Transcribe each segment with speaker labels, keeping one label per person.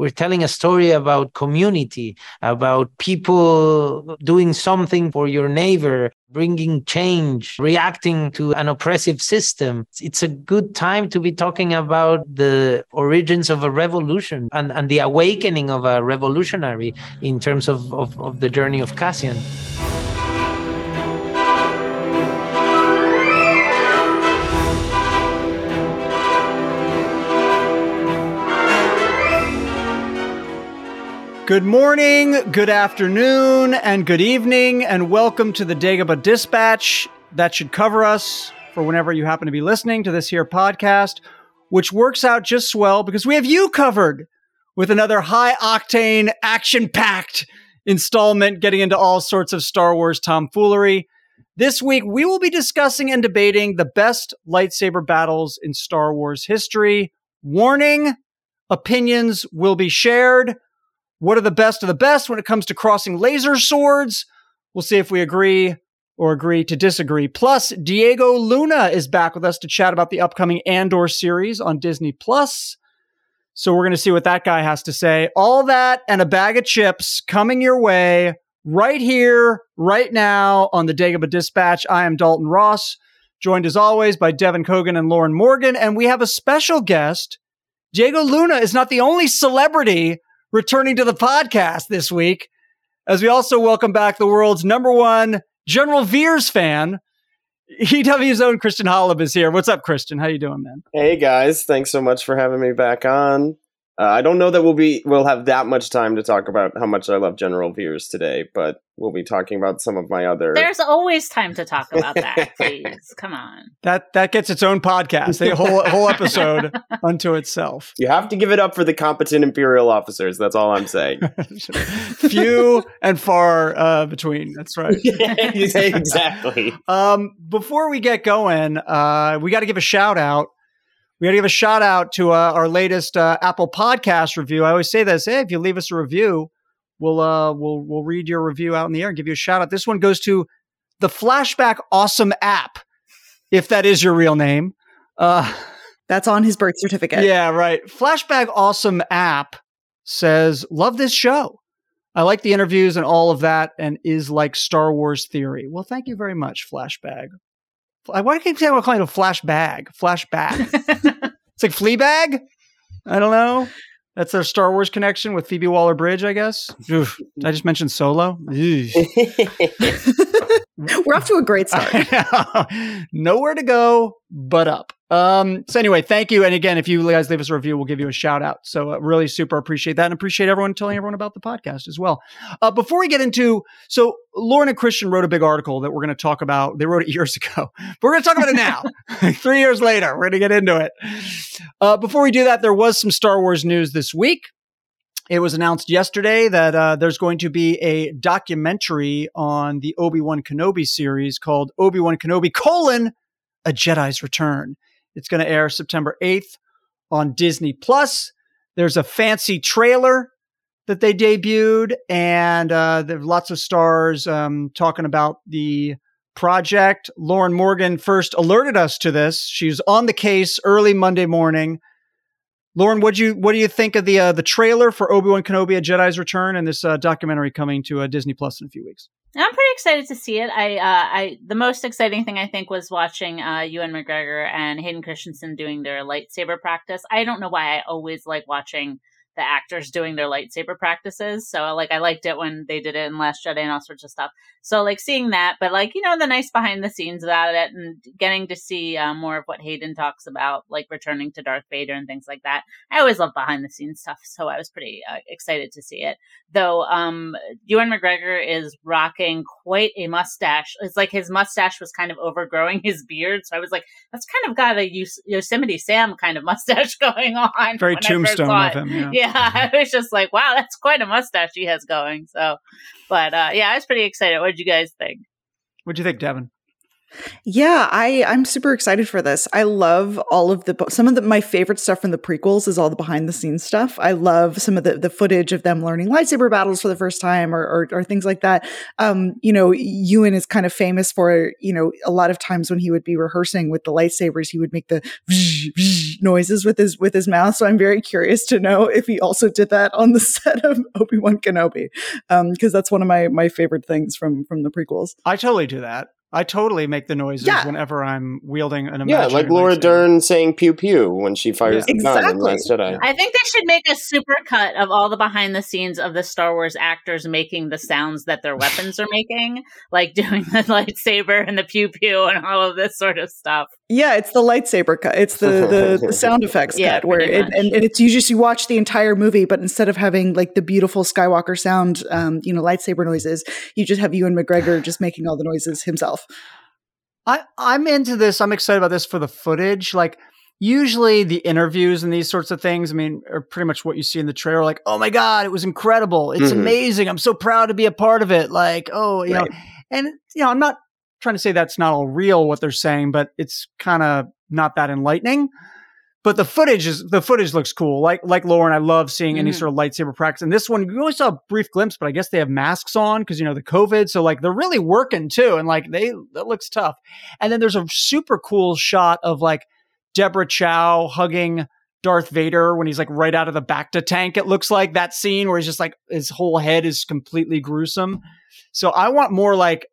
Speaker 1: we're telling a story about community, about people doing something for your neighbor, bringing change, reacting to an oppressive system. It's a good time to be talking about the origins of a revolution and, and the awakening of a revolutionary in terms of, of, of the journey of Cassian.
Speaker 2: Good morning, good afternoon, and good evening, and welcome to the Dagobah Dispatch. That should cover us for whenever you happen to be listening to this here podcast, which works out just swell because we have you covered with another high octane, action packed installment getting into all sorts of Star Wars tomfoolery. This week, we will be discussing and debating the best lightsaber battles in Star Wars history. Warning opinions will be shared. What are the best of the best when it comes to crossing laser swords? We'll see if we agree or agree to disagree. Plus, Diego Luna is back with us to chat about the upcoming Andor series on Disney Plus. So we're going to see what that guy has to say. All that and a bag of chips coming your way right here, right now on the Dagobah Dispatch. I am Dalton Ross, joined as always by Devan Coggan and Lauren Morgan. And we have a special guest. Diego Luna is not the only celebrity returning to the podcast this week, as we also welcome back the world's number one General Veers fan. EW's own Christian Holub is here. What's up, Christian? How you doing, man?
Speaker 3: Hey guys, thanks so much for having me back on. Uh, I don't know that we'll be we'll have that much time to talk about how much I love General Veers today, but we'll be talking about some of my other.
Speaker 4: There's always time to talk about that. please, come on.
Speaker 2: That that gets its own podcast, a whole whole episode unto itself.
Speaker 3: You have to give it up for the competent imperial officers. That's all I'm saying.
Speaker 2: Few and far uh, between. That's right.
Speaker 3: yeah, exactly.
Speaker 2: Um, before we get going, uh, we got to give a shout out we got to give a shout out to uh, our latest uh, Apple Podcast review. I always say this: hey, if you leave us a review, we'll uh, we'll we'll read your review out in the air and give you a shout out. This one goes to the Flashback Awesome app, if that is your real name. Uh,
Speaker 5: That's on his birth certificate.
Speaker 2: Yeah, right. Flashback Awesome app says, "Love this show." I like the interviews and all of that, and is like Star Wars theory. Well, thank you very much, Flashbag. Why do you keep calling it a flash bag? Flashback. it's like Fleabag. I don't know. That's a Star Wars connection with Phoebe Waller Bridge, I guess. Oof. I just mentioned Solo.
Speaker 5: We're off to a great start.
Speaker 2: Nowhere to go but up. Um, so anyway, thank you. And again, if you guys leave us a review, we'll give you a shout out. So uh, really super appreciate that and appreciate everyone telling everyone about the podcast as well. Uh, before we get into, so Lauren and Christian wrote a big article that we're going to talk about. They wrote it years ago, but we're going to talk about it now. Three years later, we're going to get into it. Uh, before we do that, there was some Star Wars news this week. It was announced yesterday that uh, there's going to be a documentary on the Obi Wan Kenobi series called Obi Wan Kenobi: colon, A Jedi's Return. It's going to air September 8th on Disney Plus. There's a fancy trailer that they debuted, and uh, there's lots of stars um, talking about the project. Lauren Morgan first alerted us to this. She was on the case early Monday morning Lauren, what do you what do you think of the uh, the trailer for Obi Wan Kenobi: A Jedi's Return and this uh, documentary coming to uh, Disney Plus in a few weeks?
Speaker 4: I'm pretty excited to see it. I, uh, I the most exciting thing I think was watching uh, Ewan McGregor and Hayden Christensen doing their lightsaber practice. I don't know why I always like watching the actors doing their lightsaber practices. So like I liked it when they did it in Last Jedi and all sorts of stuff. So like seeing that, but like you know the nice behind the scenes about it and getting to see uh, more of what Hayden talks about, like returning to Darth Vader and things like that. I always love behind the scenes stuff, so I was pretty uh, excited to see it. Though um, Ewan McGregor is rocking quite a mustache. It's like his mustache was kind of overgrowing his beard, so I was like, that's kind of got a Yosemite Sam kind of mustache going on.
Speaker 2: Very tombstone of him. Yeah.
Speaker 4: yeah, I was just like, wow, that's quite a mustache he has going. So, but uh, yeah, I was pretty excited. What did you guys think?
Speaker 2: What do you think, Devan?
Speaker 5: Yeah, I I'm super excited for this. I love all of the some of the my favorite stuff from the prequels is all the behind the scenes stuff. I love some of the the footage of them learning lightsaber battles for the first time or or, or things like that. Um, you know, Ewan is kind of famous for you know a lot of times when he would be rehearsing with the lightsabers, he would make the noises with his with his mouth. So I'm very curious to know if he also did that on the set of Obi Wan Kenobi, because um, that's one of my my favorite things from from the prequels.
Speaker 2: I totally do that. I totally make the noises yeah. whenever I'm wielding an imaginary.
Speaker 3: Yeah, like Laura Dern saying pew pew when she fires yeah. the gun in Last Jedi.
Speaker 4: I think they should make a super cut of all the behind the scenes of the Star Wars actors making the sounds that their weapons are making, like doing the lightsaber and the pew pew and all of this sort of stuff.
Speaker 5: Yeah, it's the lightsaber cut. It's the the, the sound effects yeah, cut where it, and, and, it's you just you watch the entire movie, but instead of having like the beautiful Skywalker sound, um, you know, lightsaber noises, you just have Ewan McGregor just making all the noises himself.
Speaker 2: I I'm into this. I'm excited about this for the footage. Like usually the interviews and these sorts of things, I mean, are pretty much what you see in the trailer. Like, oh my god, it was incredible. It's mm-hmm. amazing. I'm so proud to be a part of it. Like, oh, you right. know, and you know, I'm not trying to say that's not all real what they're saying, but it's kind of not that enlightening. But the footage is the footage looks cool. Like like Lauren, I love seeing mm-hmm. any sort of lightsaber practice. And this one, you only saw a brief glimpse, but I guess they have masks on because you know the COVID. So like they're really working too, and like they that looks tough. And then there's a super cool shot of like Deborah Chow hugging Darth Vader when he's like right out of the bacta tank. It looks like that scene where he's just like his whole head is completely gruesome. So I want more like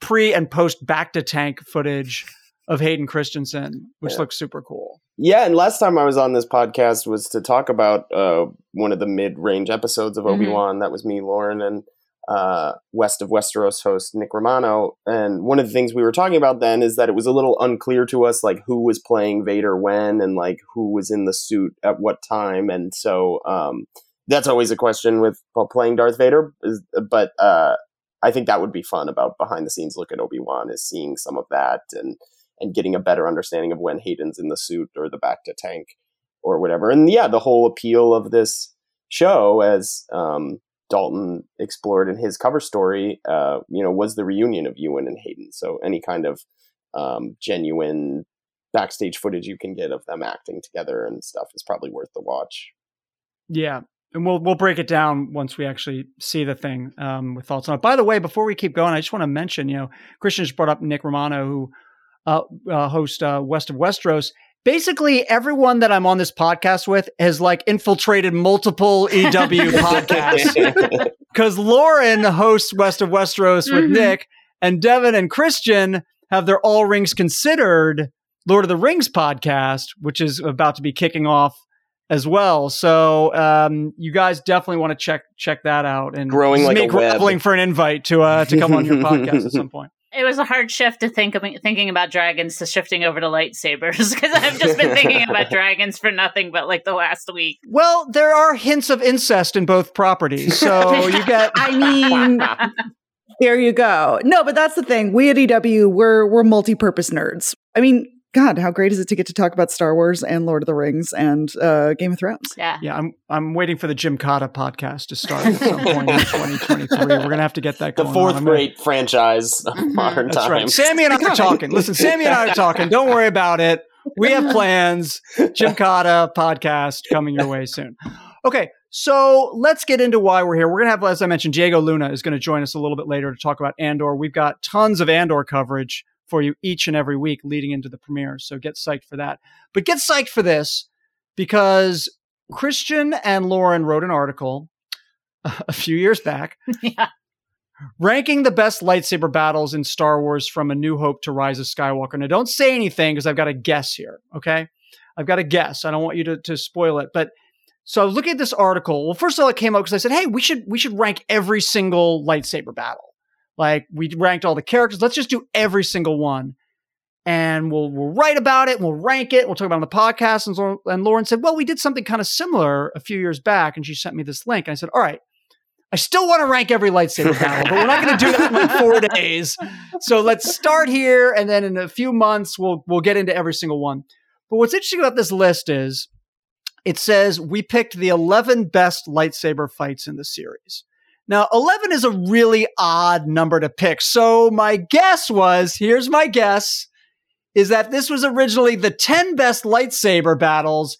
Speaker 2: pre and post bacta tank footage of Hayden Christensen, which yeah. looks super cool.
Speaker 3: Yeah, and last time I was on this podcast was to talk about uh, one of the mid-range episodes of Obi Wan. Mm-hmm. That was me, Lauren, and uh, West of Westeros host Nick Romano. And one of the things we were talking about then is that it was a little unclear to us, like who was playing Vader when, and like who was in the suit at what time. And so um, that's always a question with playing Darth Vader. But uh, I think that would be fun about behind the scenes look at Obi Wan is seeing some of that and and getting a better understanding of when Hayden's in the suit or the bacta tank or whatever. And yeah, the whole appeal of this show, as um, Dalton explored in his cover story, uh, you know, was the reunion of Ewan and Hayden. So any kind of um, genuine backstage footage you can get of them acting together and stuff is probably worth the watch.
Speaker 2: Yeah, and we'll we'll break it down once we actually see the thing um, with thoughts on it. By the way, before we keep going, I just want to mention, you know, Christian just brought up Nick Romano, who uh, uh, host uh, West of Westeros. Basically, everyone that I'm on this podcast with has like infiltrated multiple EW podcasts because Lauren hosts West of Westeros with mm-hmm. Nick, and Devan and Christian have their All Rings Considered Lord of the Rings podcast, which is about to be kicking off as well. So um, you guys definitely want to check check that out and
Speaker 3: growing like
Speaker 2: me
Speaker 3: grappling
Speaker 2: for an invite to uh, to come on your podcast at some point.
Speaker 4: It was a hard shift to think of thinking about dragons to shifting over to lightsabers because I've just been thinking about dragons for nothing but like the last week.
Speaker 2: Well, there are hints of incest in both properties, so you get.
Speaker 5: I mean. There you go. No, but that's the thing. We at EW, we're we're multi-purpose nerds. I mean, God, how great is it to get to talk about Star Wars and Lord of the Rings and uh, Game of Thrones?
Speaker 4: Yeah,
Speaker 2: yeah. I'm I'm waiting for the Jim Cotta podcast to start at some point in 2023. We're gonna have to get that.
Speaker 3: Going the fourth great franchise of mm-hmm. modern That's times. Right.
Speaker 2: Sammy and I are talking. Listen, Sammy and I are talking. Don't worry about it. We have plans. Jim Cotta podcast coming your way soon. Okay, so let's get into why we're here. We're gonna have, as I mentioned, Diego Luna is going to join us a little bit later to talk about Andor. We've got tons of Andor coverage for you each and every week leading into the premiere. So get psyched for that. But get psyched for this because Christian and Lauren wrote an article a few years back. yeah. Ranking the best lightsaber battles in Star Wars from A New Hope to Rise of Skywalker. Now, don't say anything because I've got a guess here. Okay. I've got a guess. I don't want you to, to spoil it. But so I was looking at this article. Well, first of all, it came up because I said, hey, we should we should rank every single lightsaber battle. Like we ranked all the characters. Let's just do every single one. And we'll we'll write about it. We'll rank it. We'll talk about it on the podcast. And, and Lauren said, "Well, we did something kind of similar a few years back." And she sent me this link. And I said, "All right, I still want to rank every lightsaber battle, but we're not going to do that in like four days. So let's start here, and then in a few months we'll we'll get into every single one. But what's interesting about this list is it says we picked the 11 best lightsaber fights in the series. Now, 11 is a really odd number to pick. So my guess was, here's my guess, is that this was originally the 10 best lightsaber battles.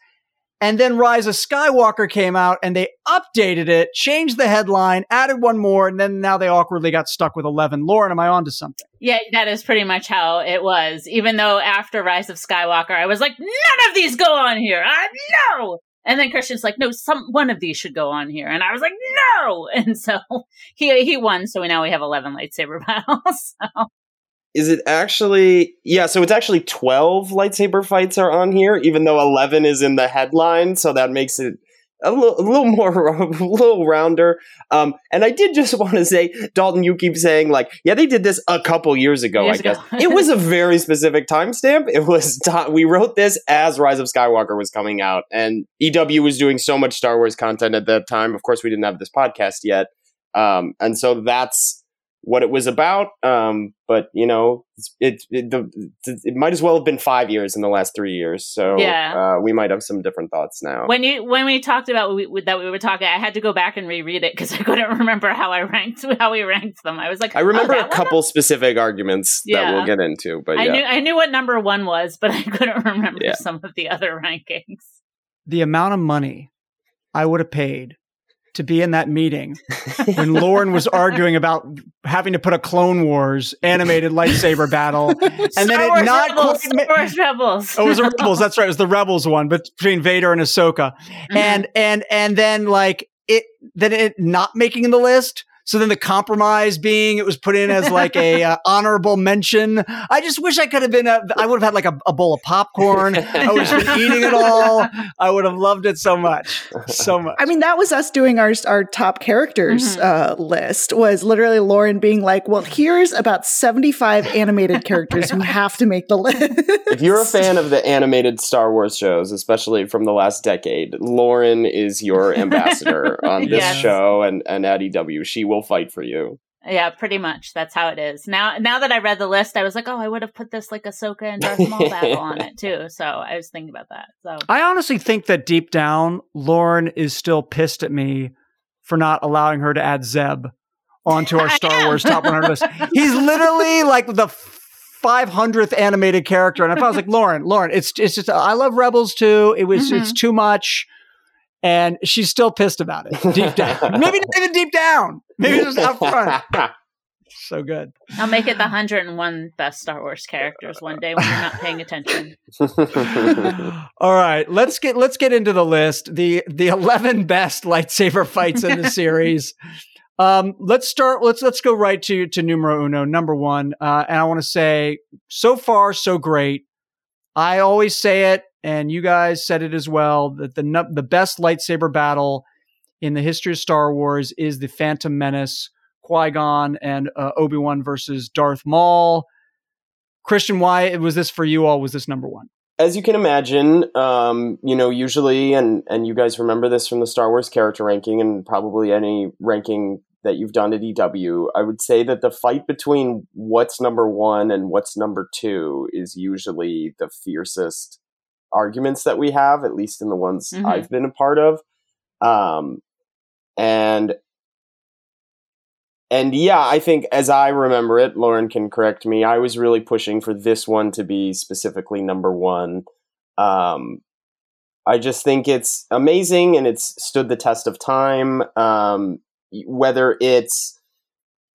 Speaker 2: And then Rise of Skywalker came out and they updated it, changed the headline, added one more, and then now they awkwardly got stuck with 11. Lauren, am I on to something?
Speaker 4: Yeah, that is pretty much how it was. Even though after Rise of Skywalker, I was like, none of these go on here. I no. And then Christian's like, no, some one of these should go on here. And I was like, no. And so he he won. So we now we have eleven lightsaber battles. So.
Speaker 3: Is it actually? Yeah, so it's actually twelve lightsaber fights are on here, even though eleven is in the headline. So that makes it a little, a little more, a little rounder. Um, and I did just want to say, Dalton, you keep saying like, yeah, they did this a couple years ago.
Speaker 4: Years
Speaker 3: I guess
Speaker 4: ago.
Speaker 3: it was a very specific timestamp. It was ti- we wrote this as Rise of Skywalker was coming out, and EW was doing so much Star Wars content at that time. Of course, we didn't have this podcast yet, um, and so that's what it was about. Um, but you know, it it, the, it might as well have been five years in the last three years. So
Speaker 4: Yeah.
Speaker 3: uh, we might have some different thoughts now.
Speaker 4: When you when we talked about we, that we were talking, I had to go back and reread it because I couldn't remember how I ranked how we ranked them. I was like,
Speaker 3: I remember
Speaker 4: oh,
Speaker 3: a
Speaker 4: that one?
Speaker 3: couple specific arguments that we'll get into, but
Speaker 4: I knew I knew what number one was, but I couldn't remember
Speaker 3: Yeah.
Speaker 4: some of the other rankings.
Speaker 2: The amount of money I would have paid to be in that meeting when Lauren was arguing about having to put a Clone Wars animated lightsaber battle. And then it
Speaker 4: Wars
Speaker 2: not
Speaker 4: Rebels,
Speaker 2: quite
Speaker 4: Star Wars Rebels.
Speaker 2: Oh, it was the Rebels. That's right. It was the Rebels one, but between Vader and Ahsoka.
Speaker 4: Mhm.
Speaker 2: And and and then like it then it not making the list. So then the compromise being it was put in as like a uh, honorable mention. I just wish I could have been a. I would have had like a, a bowl of popcorn. I would have been eating it all. I would have loved it so much, so much.
Speaker 5: I mean, that was us doing our our top characters
Speaker 4: Mhm.
Speaker 5: uh, list. Was literally Lauren being like, "Well, here's about seventy five animated characters who have to make the list."
Speaker 3: if you're a fan of the animated Star Wars shows, especially from the last decade, Lauren is your ambassador on this
Speaker 4: Yes.
Speaker 3: show and, and at EW. She will fight for you.
Speaker 4: Yeah, pretty much. That's how it is. Now now that I read the list, I was like, oh, I would have put this like Ahsoka and Darth Maul battle on it too. So I was thinking about that. So
Speaker 2: I honestly think that deep down, Lauren is still pissed at me for not allowing her to add Zeb onto our Star. Wars top 100 list. He's literally like the 500th animated character, and I was like, Lauren, Lauren, it's it's just I love Rebels too. It was it's mm-hmm. too much, and she's still pissed about it deep down. Maybe not even deep down. Maybe just up front. So good.
Speaker 4: I'll make it the 101 best Star Wars characters one day when you're not paying attention.
Speaker 2: All right, let's get let's get into the list. The the 11 best lightsaber fights in the series. Um, let's start. Let's let's go right to to numero uno, number one. Uh, and I want to say, so far so great. I always say it, and you guys said it as well. That the the best lightsaber battle in the history of Star Wars is the Phantom Menace, Qui Gon and uh, Obi Wan versus Darth Maul. Christian, why was this for you all? Was this number one?
Speaker 3: As you can imagine, um, you know, usually, and and you guys remember this from the Star Wars character ranking, and probably any ranking that you've done at EW. I would say that the fight between what's number one and what's number two is usually the fiercest arguments that we have, at least in the ones
Speaker 4: Mhm.
Speaker 3: I've been a part of. Um, and and yeah, I think as I remember it, Lauren can correct me. I was really pushing for this one to be specifically number one. Um, I just think it's amazing and it's stood the test of time. Um, whether it's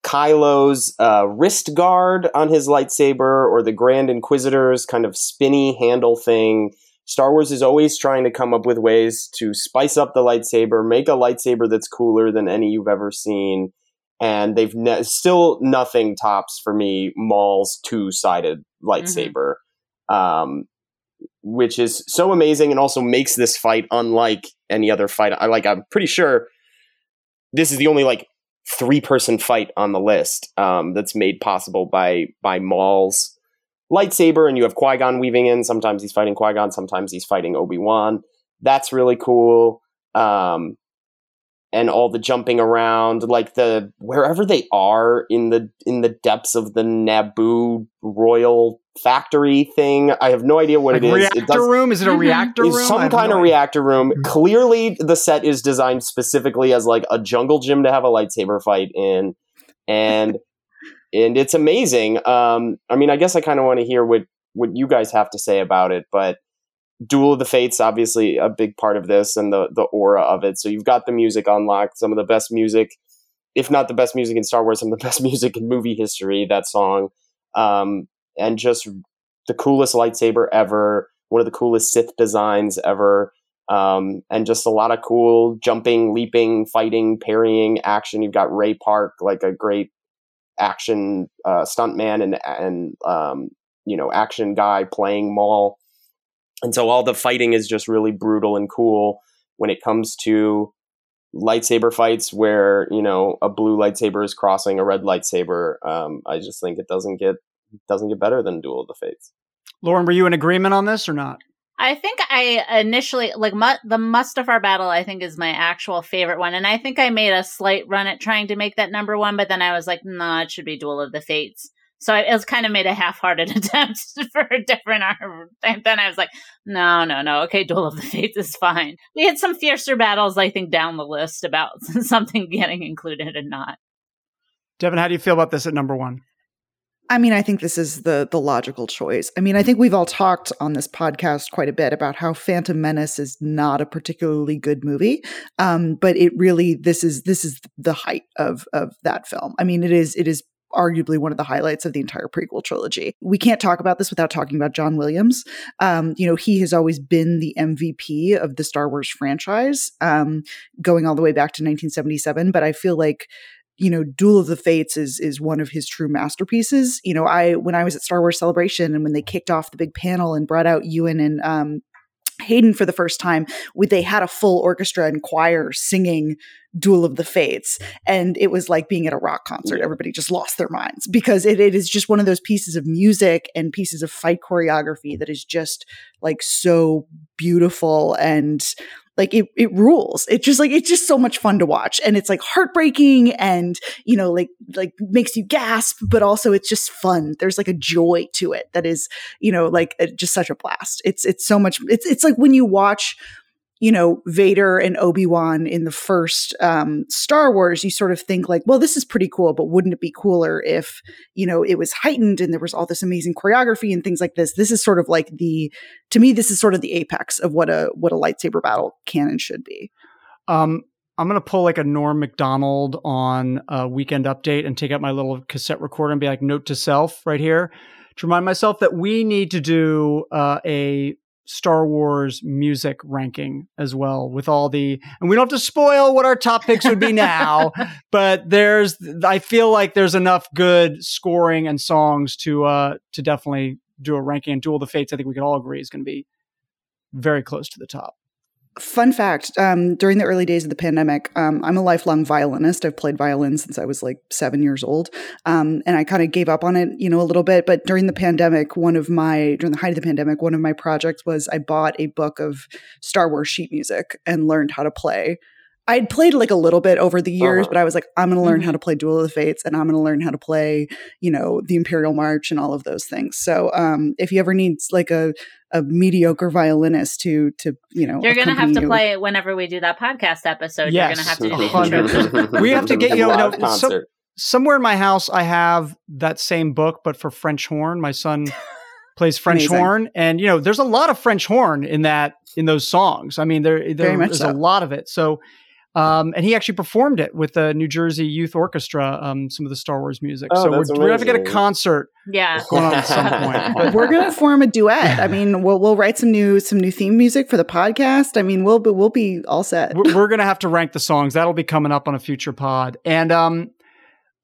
Speaker 3: Kylo's uh, wrist guard on his lightsaber or the Grand Inquisitor's kind of spinny handle thing. Star Wars is always trying to come up with ways to spice up the lightsaber, make a lightsaber that's cooler than any you've ever seen. And they've ne- still nothing tops for me Maul's two sided lightsaber, um, which is so amazing and also makes this fight unlike any other fight. I like. I'm pretty sure this is the only like three person fight on the list um, that's made possible by by Maul's lightsaber, and you have Qui Gon weaving in. Sometimes he's fighting Qui Gon, sometimes he's fighting Obi Wan. That's really cool. Um, and all the jumping around, like the wherever they are in the in the depths of the Naboo royal factory thing. I have no idea what
Speaker 2: like
Speaker 3: it is.
Speaker 2: Reactor
Speaker 3: it does,
Speaker 2: room? Is it a
Speaker 4: Mhm.
Speaker 2: reactor room?
Speaker 3: Some kind
Speaker 2: no
Speaker 3: of
Speaker 2: idea.
Speaker 3: reactor room.
Speaker 2: Mhm.
Speaker 3: Clearly, the set is designed specifically as like a jungle gym to have a lightsaber fight in, and and it's amazing. Um, I mean, I guess I kind of want to hear what what you guys have to say about it, but Duel of the Fates obviously a big part of this and the the aura of it. So you've got the music unlocked, some of the best music, if not the best music in Star Wars, some of the best music in movie history. That song, um, and just the coolest lightsaber ever, one of the coolest Sith designs ever, um, and just a lot of cool jumping, leaping, fighting, parrying action. You've got Ray Park, like a great action uh, stuntman and and um, you know action guy playing Maul, and so all the fighting is just really brutal and cool when it comes to lightsaber fights where you know a blue lightsaber is crossing a red lightsaber. Um, I just think it doesn't get doesn't get better than Duel of the Fates.
Speaker 2: Lauren, were you in agreement on this or not?
Speaker 4: I think I initially like mu- the Mustafar battle. I think is my actual favorite one, and I think I made a slight run at trying to make that number one, but then I was like, nah, it should be Duel of the Fates. So I, was kind of made a half-hearted attempt for a different arm. And then I was like, no, no, no. Okay, Duel of the Fates is fine. We had some fiercer battles, I think, down the list about something getting included and not.
Speaker 2: Devan, how do you feel about this at number one?
Speaker 5: I mean, I think this is the the logical choice. I mean, I think we've all talked on this podcast quite a bit about how Phantom Menace is not a particularly good movie, um, but it really this is this is the height of of that film. I mean, it is it is arguably one of the highlights of the entire prequel trilogy. We can't talk about this without talking about John Williams. Um, you know, he has always been the MVP of the Star Wars franchise, um, going all the way back to 1977. But I feel like you know, Duel of the Fates is is one of his true masterpieces. You know, I when I was at Star Wars Celebration and when they kicked off the big panel and brought out Ewan and um, Hayden for the first time, they had a full orchestra and choir singing Duel of the Fates, and it was like being at a rock concert. Everybody just lost their minds because it, it is just one of those pieces of music and pieces of fight choreography that is just like so beautiful and like it it rules. It just like it's just so much fun to watch and it's like heartbreaking and you know like like makes you gasp but also it's just fun. There's like a joy to it that is, you know, like uh, just such a blast. It's it's so much it's it's like when you watch you know Vader and Obi-Wan in the first um Star Wars you sort of think like well this is pretty cool but wouldn't it be cooler if you know it was heightened and there was all this amazing choreography and things like this? This is sort of like the to me this is sort of the apex of what a what a lightsaber battle can and should be.
Speaker 2: Um, I'm gonna pull like a Norm Macdonald on a weekend update and take out my little cassette recorder and be like, note to self right here. To remind myself that we need to do uh, a Star Wars music ranking as well with all the, and we don't have to spoil what our top picks would be now, but there's, I feel like there's enough good scoring and songs to, uh, to definitely do a ranking and Duel of the Fates. I think we could all agree is going to be very close to the top.
Speaker 5: Fun fact um, during the early days of the pandemic, um, I'm a lifelong violinist. I've played violin since I was like seven years old. Um, and I kind of gave up on it, you know, a little bit. But during the pandemic, one of my, during the height of the pandemic, one of my projects was I bought a book of Star Wars sheet music and learned how to play. I'd played like a little bit over the years,
Speaker 3: Uh-huh.
Speaker 5: but I was like, I'm going to learn
Speaker 4: Mhm.
Speaker 5: how to play Duel of the Fates and I'm going to learn how to play, you know, the Imperial March and all of those things. So um, if you ever need like a, a mediocre violinist to, to, you know,
Speaker 4: You're going to have to
Speaker 5: you-
Speaker 4: play it whenever we do that podcast episode.
Speaker 2: Yes,
Speaker 4: You're going to have to do the intro.
Speaker 2: We have to get, you know,
Speaker 3: Live
Speaker 2: no, some- somewhere in my house I have that same book, but for French horn. My son plays French
Speaker 5: Amazing.
Speaker 2: horn, and you know, there's a lot of French horn in that in those songs. I mean, there, there there's
Speaker 5: so.
Speaker 2: a lot of it. So, um, and he actually performed it with the New Jersey Youth Orchestra, um, some of the Star Wars music.
Speaker 3: Oh,
Speaker 2: so we're, we're gonna have to get a concert
Speaker 4: Yeah.
Speaker 2: going on at some point. But
Speaker 5: we're gonna form a duet. I mean, we'll we'll write some new some new theme music for the podcast. I mean, we'll be we'll be all set.
Speaker 2: we're, we're gonna have to rank the songs. That'll be coming up on a future pod. And um,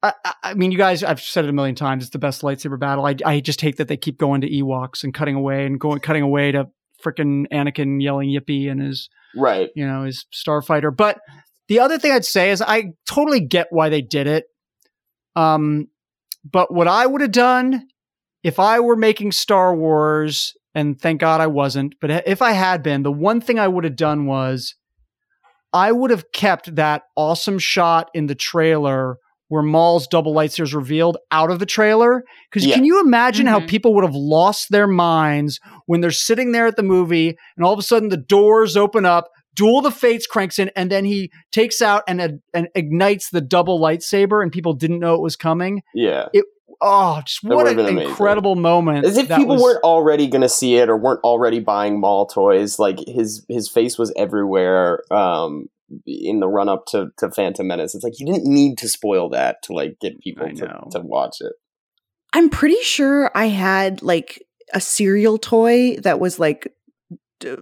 Speaker 2: I, I- I mean, you guys, I've said it a million times. It's the best lightsaber battle. I, I just hate that they keep going to Ewoks and cutting away and going cutting away to frickin' Anakin yelling "Yippee" and his
Speaker 3: right.
Speaker 2: you know his starfighter. But the other thing I'd say is I totally get why they did it. Um, but what I would have done if I were making Star Wars, and thank God I wasn't, but if I had been, the one thing I would have done was I would have kept that awesome shot in the trailer where Maul's double lightsabers revealed out of the trailer. Because
Speaker 3: Yeah.
Speaker 2: can you imagine how
Speaker 4: Mhm.
Speaker 2: people would have lost their minds when they're sitting there at the movie and all of a sudden the doors open up, Duel the Fates cranks in, and then he takes out and, and, and ignites the double lightsaber, and people didn't know it was coming.
Speaker 3: Yeah.
Speaker 2: It, oh, just
Speaker 3: That
Speaker 2: what an
Speaker 3: been amazing.
Speaker 2: incredible moment!
Speaker 3: As if
Speaker 2: that
Speaker 3: people
Speaker 2: was-
Speaker 3: weren't already going to see it or weren't already buying Maul toys. Like his his face was everywhere um, in the run up to, to Phantom Menace. It's like you didn't need to spoil that to like get people to, to watch it.
Speaker 5: I'm pretty sure I had like a cereal toy that was like d-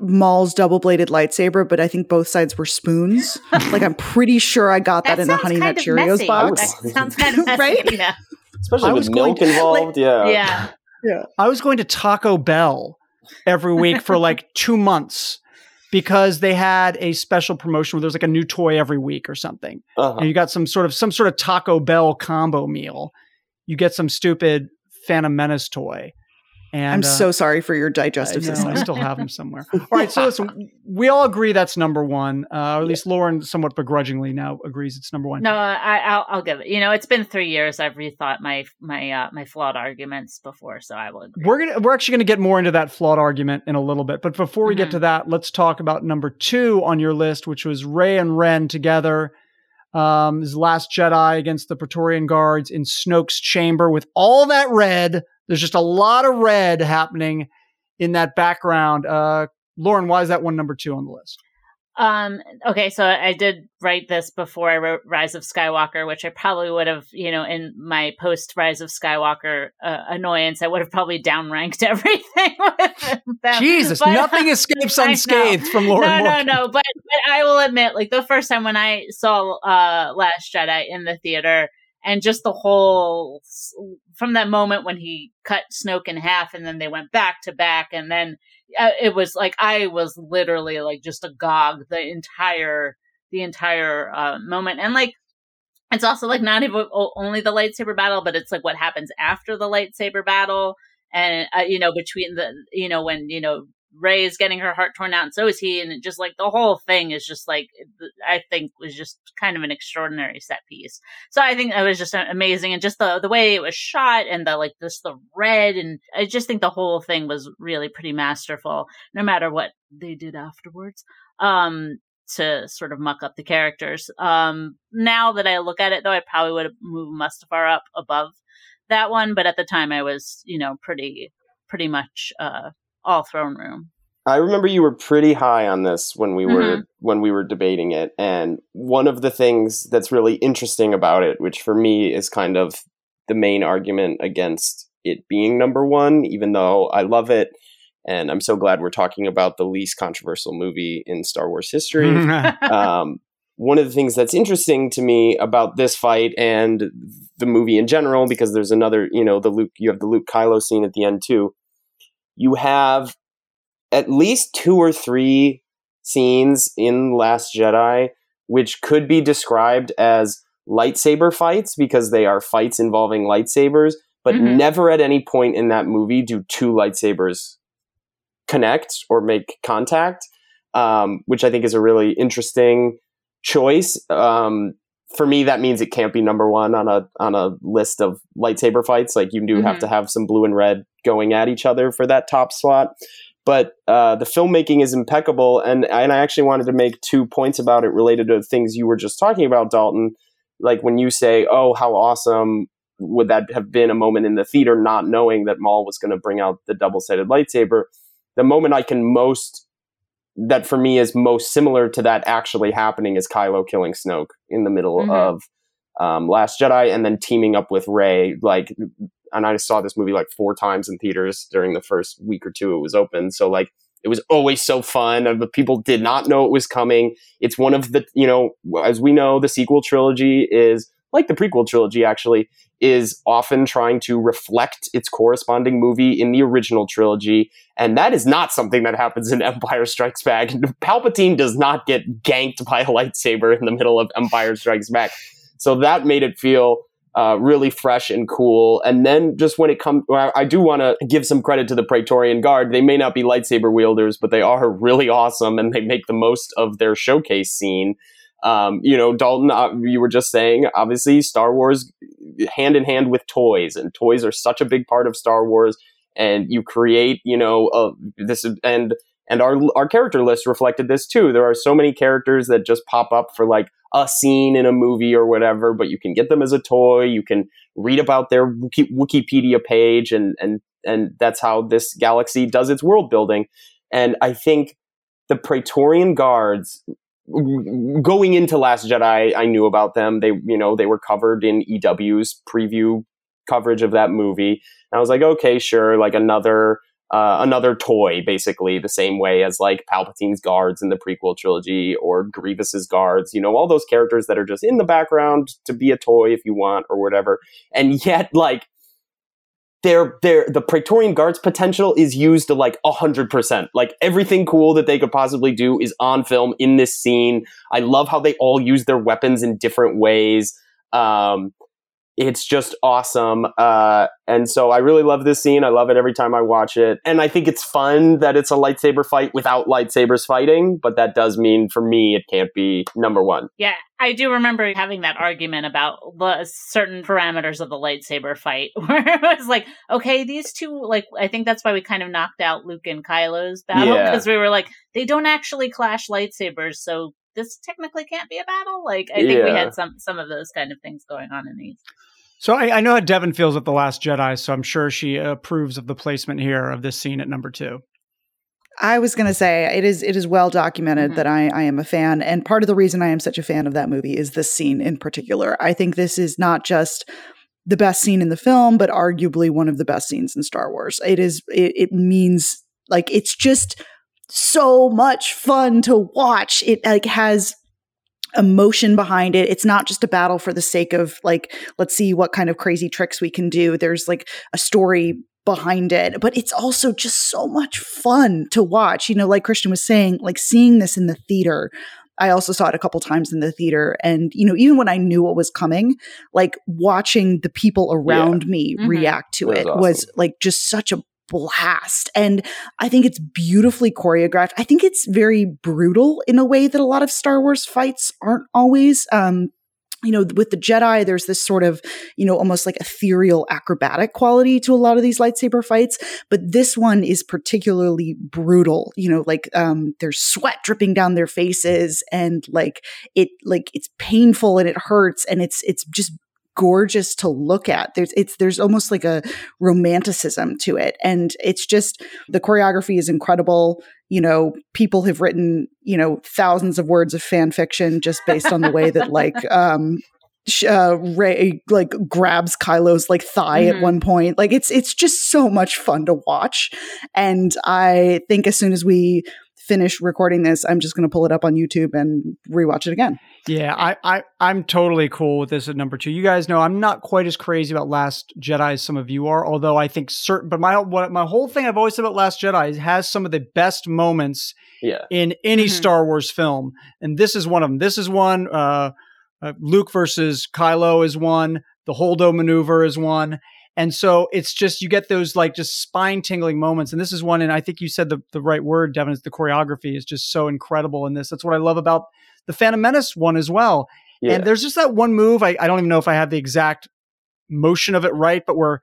Speaker 5: Maul's double bladed lightsaber, but I think both sides were spoons. like I'm pretty sure I got that, in
Speaker 4: the
Speaker 5: Honey Nut Cheerios
Speaker 4: messy.
Speaker 5: box.
Speaker 4: That sounds kind of messy.
Speaker 5: Right?
Speaker 4: Yeah.
Speaker 3: Especially
Speaker 2: I
Speaker 3: with
Speaker 2: was going
Speaker 3: milk
Speaker 2: to-
Speaker 3: involved. yeah.
Speaker 4: yeah. Yeah.
Speaker 2: I was going to Taco Bell every week for like two months because they had a special promotion where there's like a new toy every week or something.
Speaker 3: Uh-huh.
Speaker 2: And you got some sort of some sort of Taco Bell combo meal. You get some stupid Phantom Menace toy. And
Speaker 5: I'm
Speaker 2: uh,
Speaker 5: so sorry for your
Speaker 2: I,
Speaker 5: digestive
Speaker 2: know,
Speaker 5: system.
Speaker 2: I still have them somewhere. All right, so listen, we all agree that's number one, uh, or at least Lauren, somewhat begrudgingly, now agrees it's number one.
Speaker 4: No, I, I'll, I'll give it. You know, it's been three years. I've rethought my my uh, my flawed arguments before, so I will agree.
Speaker 2: We're gonna we're actually gonna get more into that flawed argument in a little bit, but before we get
Speaker 4: Mhm.
Speaker 2: to that, let's talk about number two on your list, which was Rey and Ren together. Um, his last Jedi against the Praetorian Guards in Snoke's chamber with all that red. There's just a lot of red happening in that background. Uh, Lauren, why is that one number two on the list?
Speaker 4: Um. Okay. So I did write this before I wrote Rise of Skywalker, which I probably would have, you know, in my post Rise of Skywalker uh, annoyance, I would have probably downranked everything with them.
Speaker 2: Jesus,
Speaker 4: But-
Speaker 2: nothing escapes unscathed from Lauren.
Speaker 4: no,
Speaker 2: Morgan.
Speaker 4: no, no. But, but I will admit, like the first time when I saw uh Last Jedi in the theater, and just the whole from that moment when he cut Snoke in half, and then they went back to back, and then uh, it was like I was literally like just agog the entire the entire uh, moment, and like it's also like not even only the lightsaber battle, but it's like what happens after the lightsaber battle, and uh, you know between the you know when you know Rey is getting her heart torn out, and so is he, and it just like the whole thing is just like I think was just kind of an extraordinary set piece. So I think that was just amazing, and just the the way it was shot, and the like just the red, and I just think the whole thing was really pretty masterful. No matter what they did afterwards, um, to sort of muck up the characters. Um, now that I look at it, though, I probably would have moved Mustafar up above that one, but at the time I was, you know, pretty pretty much uh all throne room.
Speaker 3: I remember you were pretty high on this when we were
Speaker 4: Mhm.
Speaker 3: when we were debating it, and one of the things that's really interesting about it, which for me is kind of the main argument against it being number one, even though I love it, and I'm so glad we're talking about the least controversial movie in Star Wars history. um, one of the things that's interesting to me about this fight and the movie in general, because there's another, you know, the Luke, you have the Luke Kylo scene at the end too. You have at least two or three scenes in Last Jedi which could be described as lightsaber fights because they are fights involving lightsabers, but
Speaker 4: Mhm.
Speaker 3: never at any point in that movie do two lightsabers connect or make contact, um, which I think is a really interesting choice. Um, for me, that means it can't be number one on a on a list of lightsaber fights. Like you do have
Speaker 4: Mhm.
Speaker 3: to have some blue and red going at each other for that top slot. But uh, the filmmaking is impeccable, and and I actually wanted to make two points about it related to things you were just talking about, Dalton. Like when you say, "Oh, how awesome would that have been a moment in the theater, not knowing that Maul was going to bring out the double-sided lightsaber?" The moment I can most that for me is most similar to that actually happening is Kylo killing Snoke in the middle
Speaker 4: Mhm.
Speaker 3: of um, Last Jedi, and then teaming up with Rey. Like, and I saw this movie like four times in theaters during the first week or two it was open. So like, it was always so fun. And the people did not know it was coming. It's one of the you know, as we know, the sequel trilogy is like the prequel trilogy actually is often trying to reflect its corresponding movie in the original trilogy and that is not something that happens in Empire Strikes Back. Palpatine does not get ganked by a lightsaber in the middle of Empire Strikes Back. So that made it feel uh, really fresh and cool. And then just when it comes, well, I do want to give some credit to the Praetorian Guard. They may not be lightsaber wielders, but they are really awesome and they make the most of their showcase scene. Um, you know, Dalton, uh, you were just saying, obviously, Star Wars hand in hand with toys, and toys are such a big part of Star Wars. And you create, you know, this and and our our character list reflected this too. There are so many characters that just pop up for like a scene in a movie or whatever, but you can get them as a toy. You can read about their Wiki, Wikipedia page, and and and that's how this galaxy does its world building. And I think the Praetorian Guards going into Last Jedi, I knew about them. They, you know, they were covered in EW's preview coverage of that movie. And I was like, okay, sure, like another uh, another toy, basically the same way as like Palpatine's guards in the prequel trilogy or Grievous's guards. You know, all those characters that are just in the background to be a toy if you want or whatever. And yet, like their their the Praetorian Guards potential is used to like hundred percent. Like everything cool that they could possibly do is on film in this scene. I love how they all use their weapons in different ways. Um, it's just awesome. Uh, and so I really love this scene. I love it every time I watch it. And I think it's fun that it's a lightsaber fight without lightsabers fighting, but that does mean for me it can't be number one.
Speaker 4: Yeah, I do remember having that argument about the certain parameters of the lightsaber fight where it was like, okay, these two, like, I think that's why we kind of knocked out Luke and Kylo's battle because yeah. we were like, they don't actually clash lightsabers, so this technically can't be a battle. Like, I think yeah. we had some some of those kind of things going on in these.
Speaker 2: So I, I know how Devan feels at the Last Jedi, so I'm sure she approves of the placement here of this scene at number two.
Speaker 5: I was going to say it is it is well documented mm-hmm. that I, I am a fan, and part of the reason I am such a fan of that movie is this scene in particular. I think this is not just the best scene in the film, but arguably one of the best scenes in Star Wars. It is it, it means like it's just so much fun to watch. It like has emotion behind it. It's not just a battle for the sake of like, let's see what kind of crazy tricks we can do. There's like a story behind it, but it's also just so much fun to watch. You know, like Christian was saying, like seeing this in the theater. I also saw it a couple times in the theater. And, you know, even when I knew what was coming, like watching the people around yeah. me mm-hmm. react to it awesome. was like just such a blast. And I think it's beautifully choreographed. I think it's very brutal in a way that a lot of Star Wars fights aren't always. Um, you know, with the Jedi, there's this sort of, you know, almost like ethereal acrobatic quality to a lot of these lightsaber fights. But this one is particularly brutal. You know, like um, there's sweat dripping down their faces, and like it, like it's painful and it hurts, and it's it's just gorgeous to look at. There's it's there's almost like a romanticism to it and it's just the choreography is incredible. You know, people have written, you know, thousands of words of fan fiction just based on the way that like um uh, Rey like grabs Kylo's like thigh mm-hmm. at one point. Like it's it's just so much fun to watch. And I think as soon as we finish recording this, I'm just going to pull it up on YouTube and rewatch it again.
Speaker 2: Yeah, I, I I'm totally cool with this at number two. You guys know I'm not quite as crazy about Last Jedi as some of you are, although I think certain. But my what my whole thing I've always said about Last Jedi is has some of the best moments
Speaker 3: yeah.
Speaker 2: in any mm-hmm. Star Wars film, and this is one of them. This is one. Uh, uh, Luke versus Kylo is one. The Holdo maneuver is one. And so it's just you get those like just spine tingling moments. And this is one, and I think you said the, the right word, Devan, is the choreography is just so incredible in this. That's what I love about the Phantom Menace one as well. Yeah. And there's just that one move. I, I don't even know if I have the exact motion of it right, but where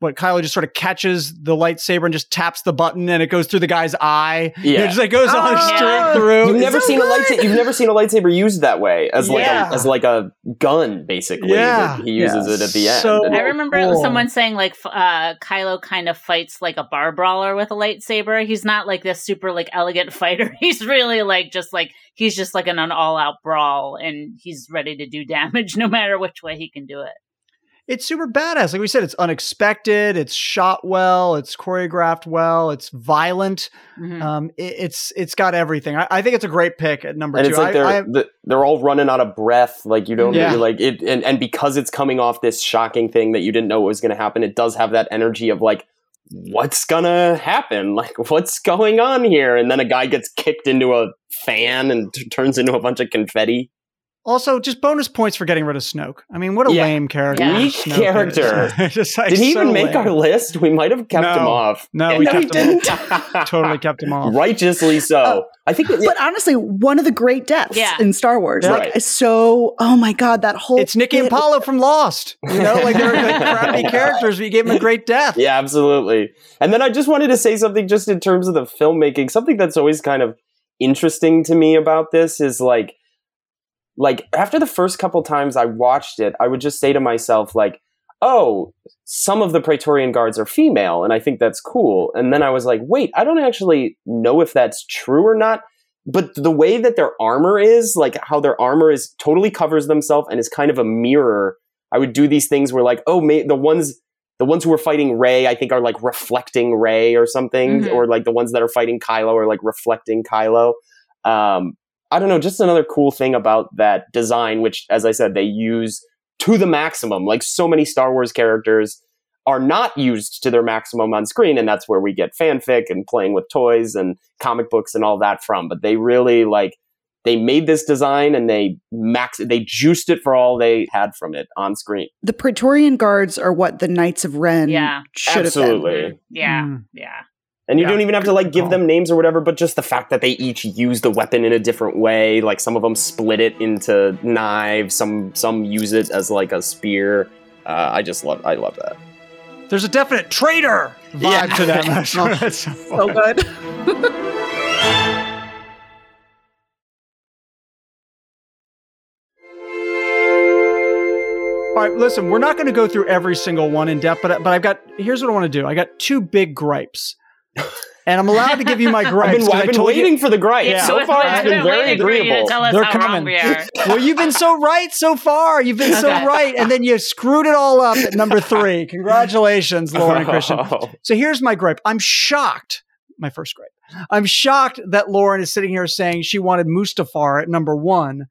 Speaker 2: what Kylo just sort of catches the lightsaber and just taps the button and it goes through the guy's eye. Yeah, it just like goes oh, on yeah. straight through.
Speaker 3: You've never so seen good. a lightsaber. You've never seen a lightsaber used that way as like yeah. a, as like a gun, basically. Yeah, he uses it at the end.
Speaker 4: So I remember cool. someone saying like uh, Kylo kind of fights like a bar brawler with a lightsaber. He's not like this super like elegant fighter. He's really like just like he's just like an, an all out brawl and he's ready to do damage no matter which way he can do it
Speaker 2: it's super badass. Like we said, it's unexpected. It's shot well. It's choreographed well. It's violent. Mm-hmm. Um, it, it's it's got everything. I, I, think it's a great pick at number
Speaker 3: and
Speaker 2: two.
Speaker 3: It's like I, they're they're all running out of breath. Like you don't yeah. like it, and and because it's coming off this shocking thing that you didn't know was going to happen, it does have that energy of like. What's gonna happen? Like, what's going on here? And then a guy gets kicked into a fan and t- turns into a bunch of confetti.
Speaker 2: Also, just bonus points for getting rid of Snoke. I mean, what a
Speaker 3: Yeah.
Speaker 2: lame character.
Speaker 4: Yeah.
Speaker 3: Weak
Speaker 2: Snoke
Speaker 3: character.
Speaker 2: is. Just, like,
Speaker 3: Did he
Speaker 2: so
Speaker 3: even make
Speaker 2: lame.
Speaker 3: our list? We might have kept
Speaker 2: No.
Speaker 3: him off.
Speaker 2: No, we
Speaker 3: no,
Speaker 2: kept
Speaker 3: he
Speaker 2: him
Speaker 3: didn't.
Speaker 2: Totally kept him off.
Speaker 3: Righteously so.
Speaker 5: Oh.
Speaker 3: I think. That,
Speaker 5: But honestly, one of the great deaths
Speaker 4: Yeah.
Speaker 5: in Star Wars.
Speaker 2: Yeah.
Speaker 5: Like
Speaker 3: Right.
Speaker 5: so oh my god, that whole
Speaker 2: It's Nikki and
Speaker 5: bit-
Speaker 2: Paulo from Lost. You know, like they're like crappy characters, but you gave them a great death.
Speaker 3: Yeah, absolutely. And then I just wanted to say something just in terms of the filmmaking. Something that's always kind of interesting to me about this is like like after the first couple times I watched it, I would just say to myself like, "Oh, some of the Praetorian guards are female, and I think that's cool." And then I was like, "Wait, I don't actually know if that's true or not." But the way that their armor is, like how their armor is totally covers themselves and is kind of a mirror. I would do these things where like, oh, may, the ones the ones who are fighting Rey, I think, are like reflecting Rey or something,
Speaker 4: Mhm.
Speaker 3: or like the ones that are fighting Kylo are like reflecting Kylo. Um, I don't know, just another cool thing about that design, which, as I said, they use to the maximum. Like so many Star Wars characters are not used to their maximum on screen, and that's where we get fanfic and playing with toys and comic books and all that from. But they really like they made this design and they max they juiced it for all they had from it on screen.
Speaker 5: The Praetorian guards are what the Knights of Ren
Speaker 4: Yeah.
Speaker 5: should have been.
Speaker 3: Absolutely.
Speaker 4: Yeah.
Speaker 2: Mm.
Speaker 4: Yeah.
Speaker 3: And you
Speaker 2: Yeah,
Speaker 3: don't even have to like give them names or whatever, but just the fact that they each use the weapon in a different way. Like some of them split it into knives, some some use it as like a spear. Uh, I just love I love that.
Speaker 2: There's a definite traitor vibe
Speaker 3: Yeah.
Speaker 2: to them. That's, that's so
Speaker 5: So good.
Speaker 2: All right, listen, we're not going to go through every single one in depth, but but I've got here's what I want to do. I got two big gripes, and I'm allowed to give you my gripes.
Speaker 3: I've been,
Speaker 2: 'cause I
Speaker 3: I've been
Speaker 2: told you-
Speaker 3: waiting for the gripe.
Speaker 2: Yeah.
Speaker 3: So far, it's been very
Speaker 4: waiting to
Speaker 3: agreeable.
Speaker 4: tell us
Speaker 2: They're
Speaker 4: how
Speaker 2: coming.
Speaker 4: wrong we are.
Speaker 2: well, you've been so right so far. You've been so right, and then you screwed it all up at number three. Congratulations, Lauren and Christian.
Speaker 3: Oh.
Speaker 2: So here's my gripe. I'm shocked. My first gripe. I'm shocked that Lauren is sitting here saying she wanted Mustafar at number one.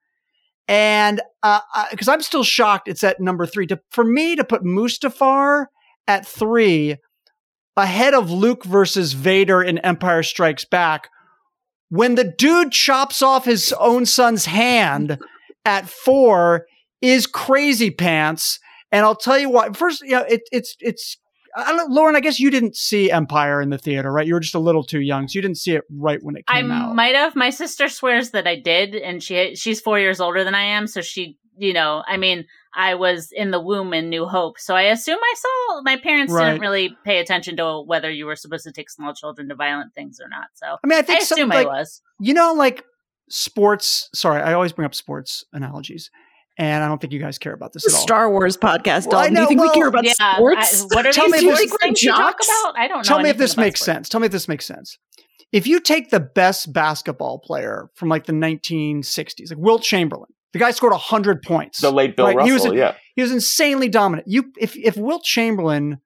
Speaker 2: And uh, uh, because I'm still shocked it's at number three. To, for me to put Mustafar at three ahead of Luke versus Vader in Empire Strikes Back, when the dude chops off his own son's hand at four is crazy pants. And I'll tell you what. First, you know, it, it's it's I don't know, Lauren. I guess you didn't see Empire in the theater, right? You were just a little too young, so you didn't see it right when it
Speaker 4: I
Speaker 2: came out.
Speaker 4: I might have. My sister swears that I did, and she she's four years older than I am, so she, you know, I mean, I was in the womb in New Hope, so I assume I saw. My parents
Speaker 2: Right.
Speaker 4: didn't really pay attention to whether you were supposed to take small children to violent things or not. So
Speaker 2: I mean, I
Speaker 4: I
Speaker 2: think some,
Speaker 4: assume
Speaker 2: like,
Speaker 4: I was.
Speaker 2: you know, like sports. Sorry, I always bring up sports analogies, and I don't think you guys care about this at all.
Speaker 5: Star Wars podcast,
Speaker 2: Well, I
Speaker 5: Dalton. Do you think
Speaker 2: well,
Speaker 5: we care about
Speaker 4: Yeah, I,
Speaker 5: sports?
Speaker 4: what are
Speaker 2: Tell
Speaker 4: these
Speaker 2: me if
Speaker 4: sports
Speaker 2: this-
Speaker 4: things you talk about? I don't know.
Speaker 2: Tell me if this makes
Speaker 4: sports.
Speaker 2: sense. Tell me if this makes sense. If you take the best basketball player from like the 1960s, like Wilt Chamberlain, the guy scored 100 points.
Speaker 3: The late Bill
Speaker 2: Right,
Speaker 3: Russell,
Speaker 2: he was a-
Speaker 3: yeah.
Speaker 2: He was insanely dominant. You, if if Wilt Chamberlain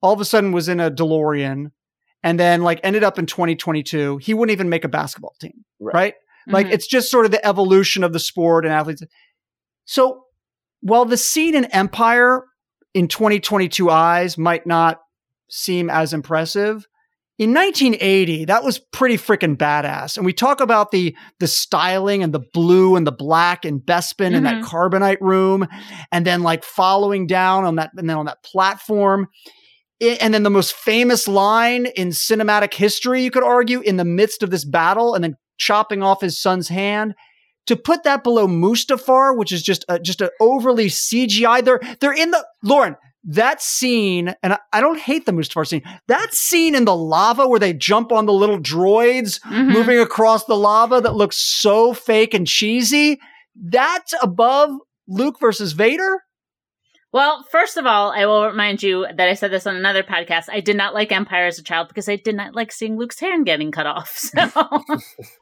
Speaker 2: all of a sudden was in a DeLorean and then like ended up in 2022, he wouldn't even make a basketball team,
Speaker 3: Right.
Speaker 2: right? Like
Speaker 4: Mhm.
Speaker 2: it's just sort of the evolution of the sport and athletes. So while the scene in Empire in 2022 eyes might not seem as impressive, in 1980 that was pretty freaking badass. And we talk about the the styling and the blue and the black and Bespin and that mm-hmm. carbonite room, and then like following down on that and then on that platform. I- and then the most famous line in cinematic history, you could argue, in the midst of this battle, and then chopping off his son's hand. To put that below Mustafar, which is just a, just an overly CGI, they're they're in the Lauren. That scene, and I, I don't hate the Mustafar scene. That scene in the lava where they jump on the little droids
Speaker 4: Mhm.
Speaker 2: moving across the lava that looks so fake and cheesy. That's above Luke versus Vader.
Speaker 4: Well, first of all, I will remind you that I said this on another podcast. I did not like Empire as a child because I did not like seeing Luke's hair getting cut off. So,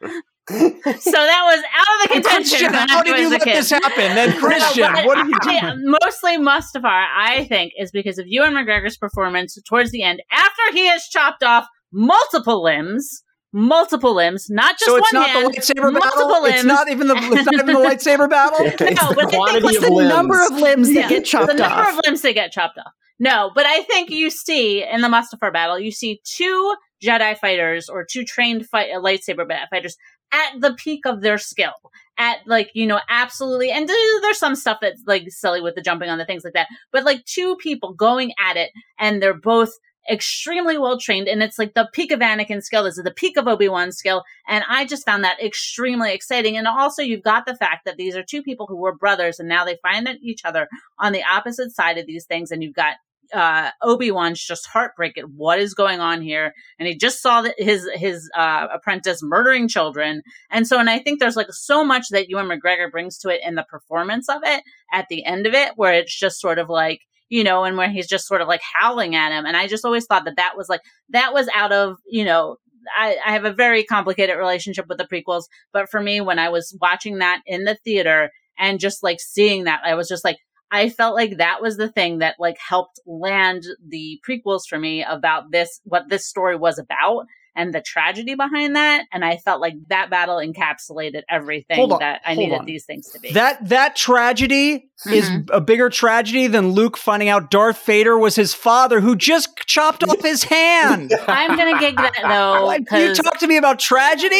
Speaker 4: so that was out of the contention.
Speaker 2: Christian, how did you
Speaker 4: a
Speaker 2: let
Speaker 4: kid.
Speaker 2: this happen? Then Christian,
Speaker 4: No, but
Speaker 2: what are you
Speaker 4: I- mostly Mustafar, I think, is because of Ewan McGregor's performance towards the end after he has chopped off multiple limbs, multiple limbs, not just
Speaker 2: So it's
Speaker 4: one
Speaker 2: not
Speaker 4: hand,
Speaker 2: the lightsaber
Speaker 4: multiple
Speaker 2: battle.
Speaker 4: limbs.
Speaker 2: It's not even the. It's not even the lightsaber battle.
Speaker 3: It's
Speaker 4: No,
Speaker 3: the
Speaker 4: but I think
Speaker 3: quantity
Speaker 4: what's
Speaker 3: of
Speaker 5: the
Speaker 3: limbs.
Speaker 5: number of limbs that
Speaker 4: Yeah,
Speaker 5: get chopped off.
Speaker 4: the number
Speaker 5: off.
Speaker 4: of limbs that get chopped off. No, but I think you see in the Mustafar battle, you see two Jedi fighters or two trained fight, uh, lightsaber ba- fighters at the peak of their skill at like you know absolutely and there's some stuff that's like silly with the jumping on the things like that but like two people going at it and they're both extremely well trained and it's like the peak of Anakin's skill this is the peak of Obi-Wan's skill and I just found that extremely exciting and also you've got the fact that these are two people who were brothers and now they find each other on the opposite side of these things and you've got uh, Obi Wan's just heartbreak at what is going on here, and he just saw that his his uh, apprentice murdering children, and so and I think there's like so much that Ewan McGregor brings to it in the performance of it at the end of it, where it's just sort of like you know, and where he's just sort of like howling at him, and I just always thought that that was like that was out of you know I, I, have a very complicated relationship with the prequels, but for me, when I was watching that in the theater and just like seeing that, I was just like, I felt like that was the thing that like helped land the prequels for me about this, what this story was about and the tragedy behind that. And I felt like that battle encapsulated everything that I needed on. these things to be.
Speaker 2: That that tragedy mm-hmm. is a bigger tragedy than Luke finding out Darth Vader was his father who just chopped off his hand.
Speaker 4: I'm gonna get that though.
Speaker 2: Like, you talk to me about tragedy?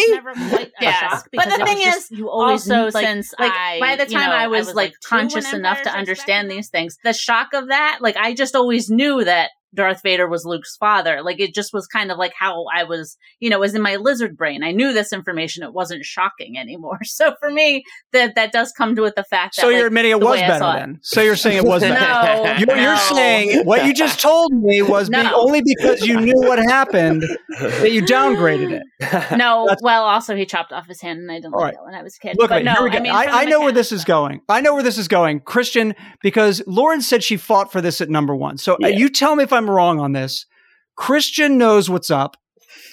Speaker 4: yes, but the thing is, you also like, since like I, by the time you know, I, was I was like conscious enough to understand these things, the shock of that, like I just always knew that Darth Vader was Luke's father. Like it just was kind of like how I was, you know, was in my lizard brain. I knew this information. It wasn't shocking anymore. So for me, that that does come to with the fact that.
Speaker 2: So you're like, admitting it was better then. So you're saying it was better.
Speaker 4: no,
Speaker 2: you're,
Speaker 4: no.
Speaker 2: you're, saying what you just told me was no. be, only because you knew what happened that you downgraded it.
Speaker 4: No, That's, well, also he chopped off his hand, and I didn't like right. that when I was a kid. Look, but no, I mean,
Speaker 2: I, I know where this is going. I know where this is going, Christian, because Lauren said she fought for this at number one. So uh, yeah. you tell me if I'm wrong on this. Christian knows what's up.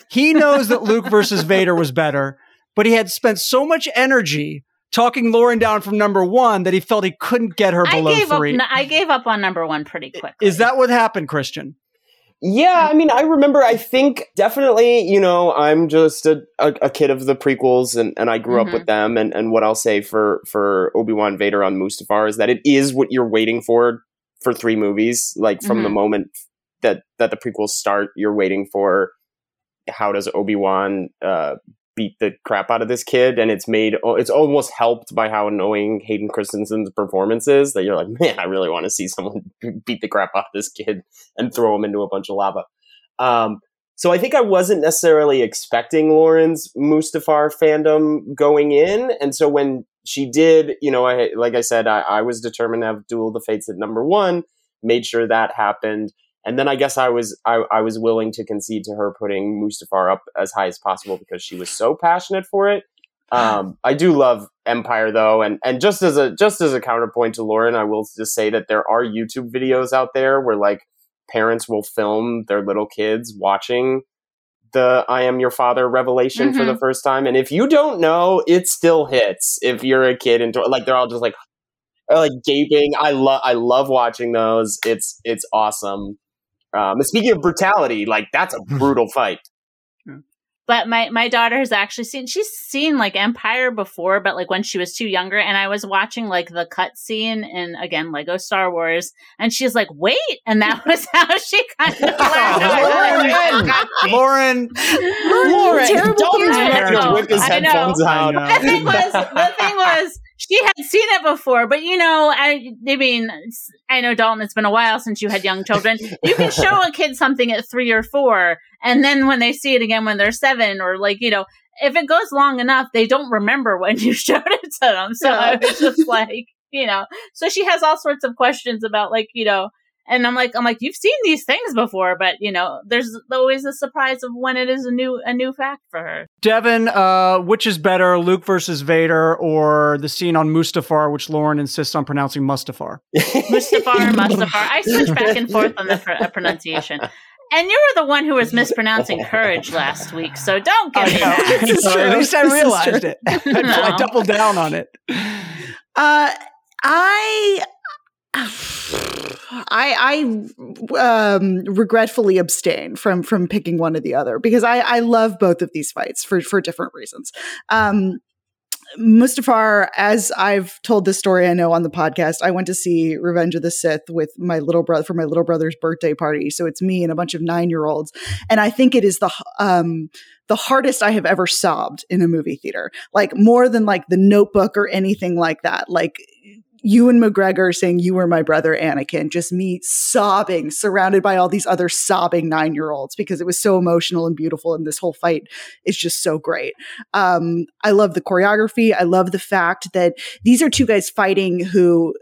Speaker 2: He knows that Luke versus Vader was better, but he had spent so much energy talking Lauren down from number one that he felt he couldn't get her below
Speaker 4: I gave
Speaker 2: three.
Speaker 4: Up, I gave up on number one pretty quickly.
Speaker 2: Is that what happened, Christian?
Speaker 3: Yeah, I mean, I remember, I think definitely, you know, I'm just a, a, a kid of the prequels and, and I grew mm-hmm. up with them. And, and what I'll say for, for Obi-Wan Vader on Mustafar is that it is what you're waiting for for three movies. Like from mm-hmm. the moment that that the prequels start, you're waiting for how does Obi Wan uh, beat the crap out of this kid, and it's made it's almost helped by how annoying Hayden Christensen's performance is. That you're like, man, I really want to see someone beat the crap out of this kid and throw him into a bunch of lava. Um, so I think I wasn't necessarily expecting Lauren's Mustafar fandom going in, and so when she did, you know, I like I said, I, I was determined to have Duel the Fates at number one. Made sure that happened. And then I guess I was I, I was willing to concede to her putting Mustafar up as high as possible because she was so passionate for it. Um, I do love Empire though, and and just as a just as a counterpoint to Lauren, I will just say that there are YouTube videos out there where like parents will film their little kids watching the I am your father revelation mm-hmm. for the mm-hmm. first time. And if you don't know, it still hits if you're a kid and like they're all just like like gaping. I love I love watching those. It's it's awesome. Um, speaking of brutality, like that's a brutal fight.
Speaker 4: But my my daughter has actually seen she's seen like Empire before, but like when she was too younger, and I was watching like the cut scene in again Lego Star Wars, and she's like, "Wait!" and that was how she kind of
Speaker 2: learned. Lauren, Lauren, Lauren,
Speaker 3: don't whip his headphones out.
Speaker 4: The thing was, the thing was, she had seen it before, but you know, I, I mean, I know Dalton, it's been a while since you had young children. You can show a kid something at three or four, and then when they see it again when they're seven, or like, you know, if it goes long enough, they don't remember when you showed it to them. So yeah. I was just like, you know, so she has all sorts of questions about like, you know, and I'm like, I'm like, you've seen these things before, but you know, there's always a surprise of when it is a new a new fact for her.
Speaker 2: Devan, uh, which is better, Luke versus Vader, or the scene on Mustafar, which Lauren insists on pronouncing Mustafar?
Speaker 4: Mustafar, Mustafar. I switch back and forth on the pr- uh, pronunciation. And you were the one who was mispronouncing courage last week, so don't get me
Speaker 2: that. At least I realized it. I, no. I doubled down on it.
Speaker 5: Uh, I I I um, regretfully abstain from from picking one or the other because I I love both of these fights for for different reasons. Um, Mustafar, as I've told this story, I know on the podcast, I went to see Revenge of the Sith with my little brother for my little brother's birthday party. So it's me and a bunch of nine year olds, and I think it is the um, the hardest I have ever sobbed in a movie theater, like more than like The Notebook or anything like that. Like Ewan McGregor saying, You were my brother, Anakin, just me sobbing, surrounded by all these other sobbing nine year olds because it was so emotional and beautiful. And this whole fight is just so great. Um, I love the choreography. I love the fact that these are two guys fighting who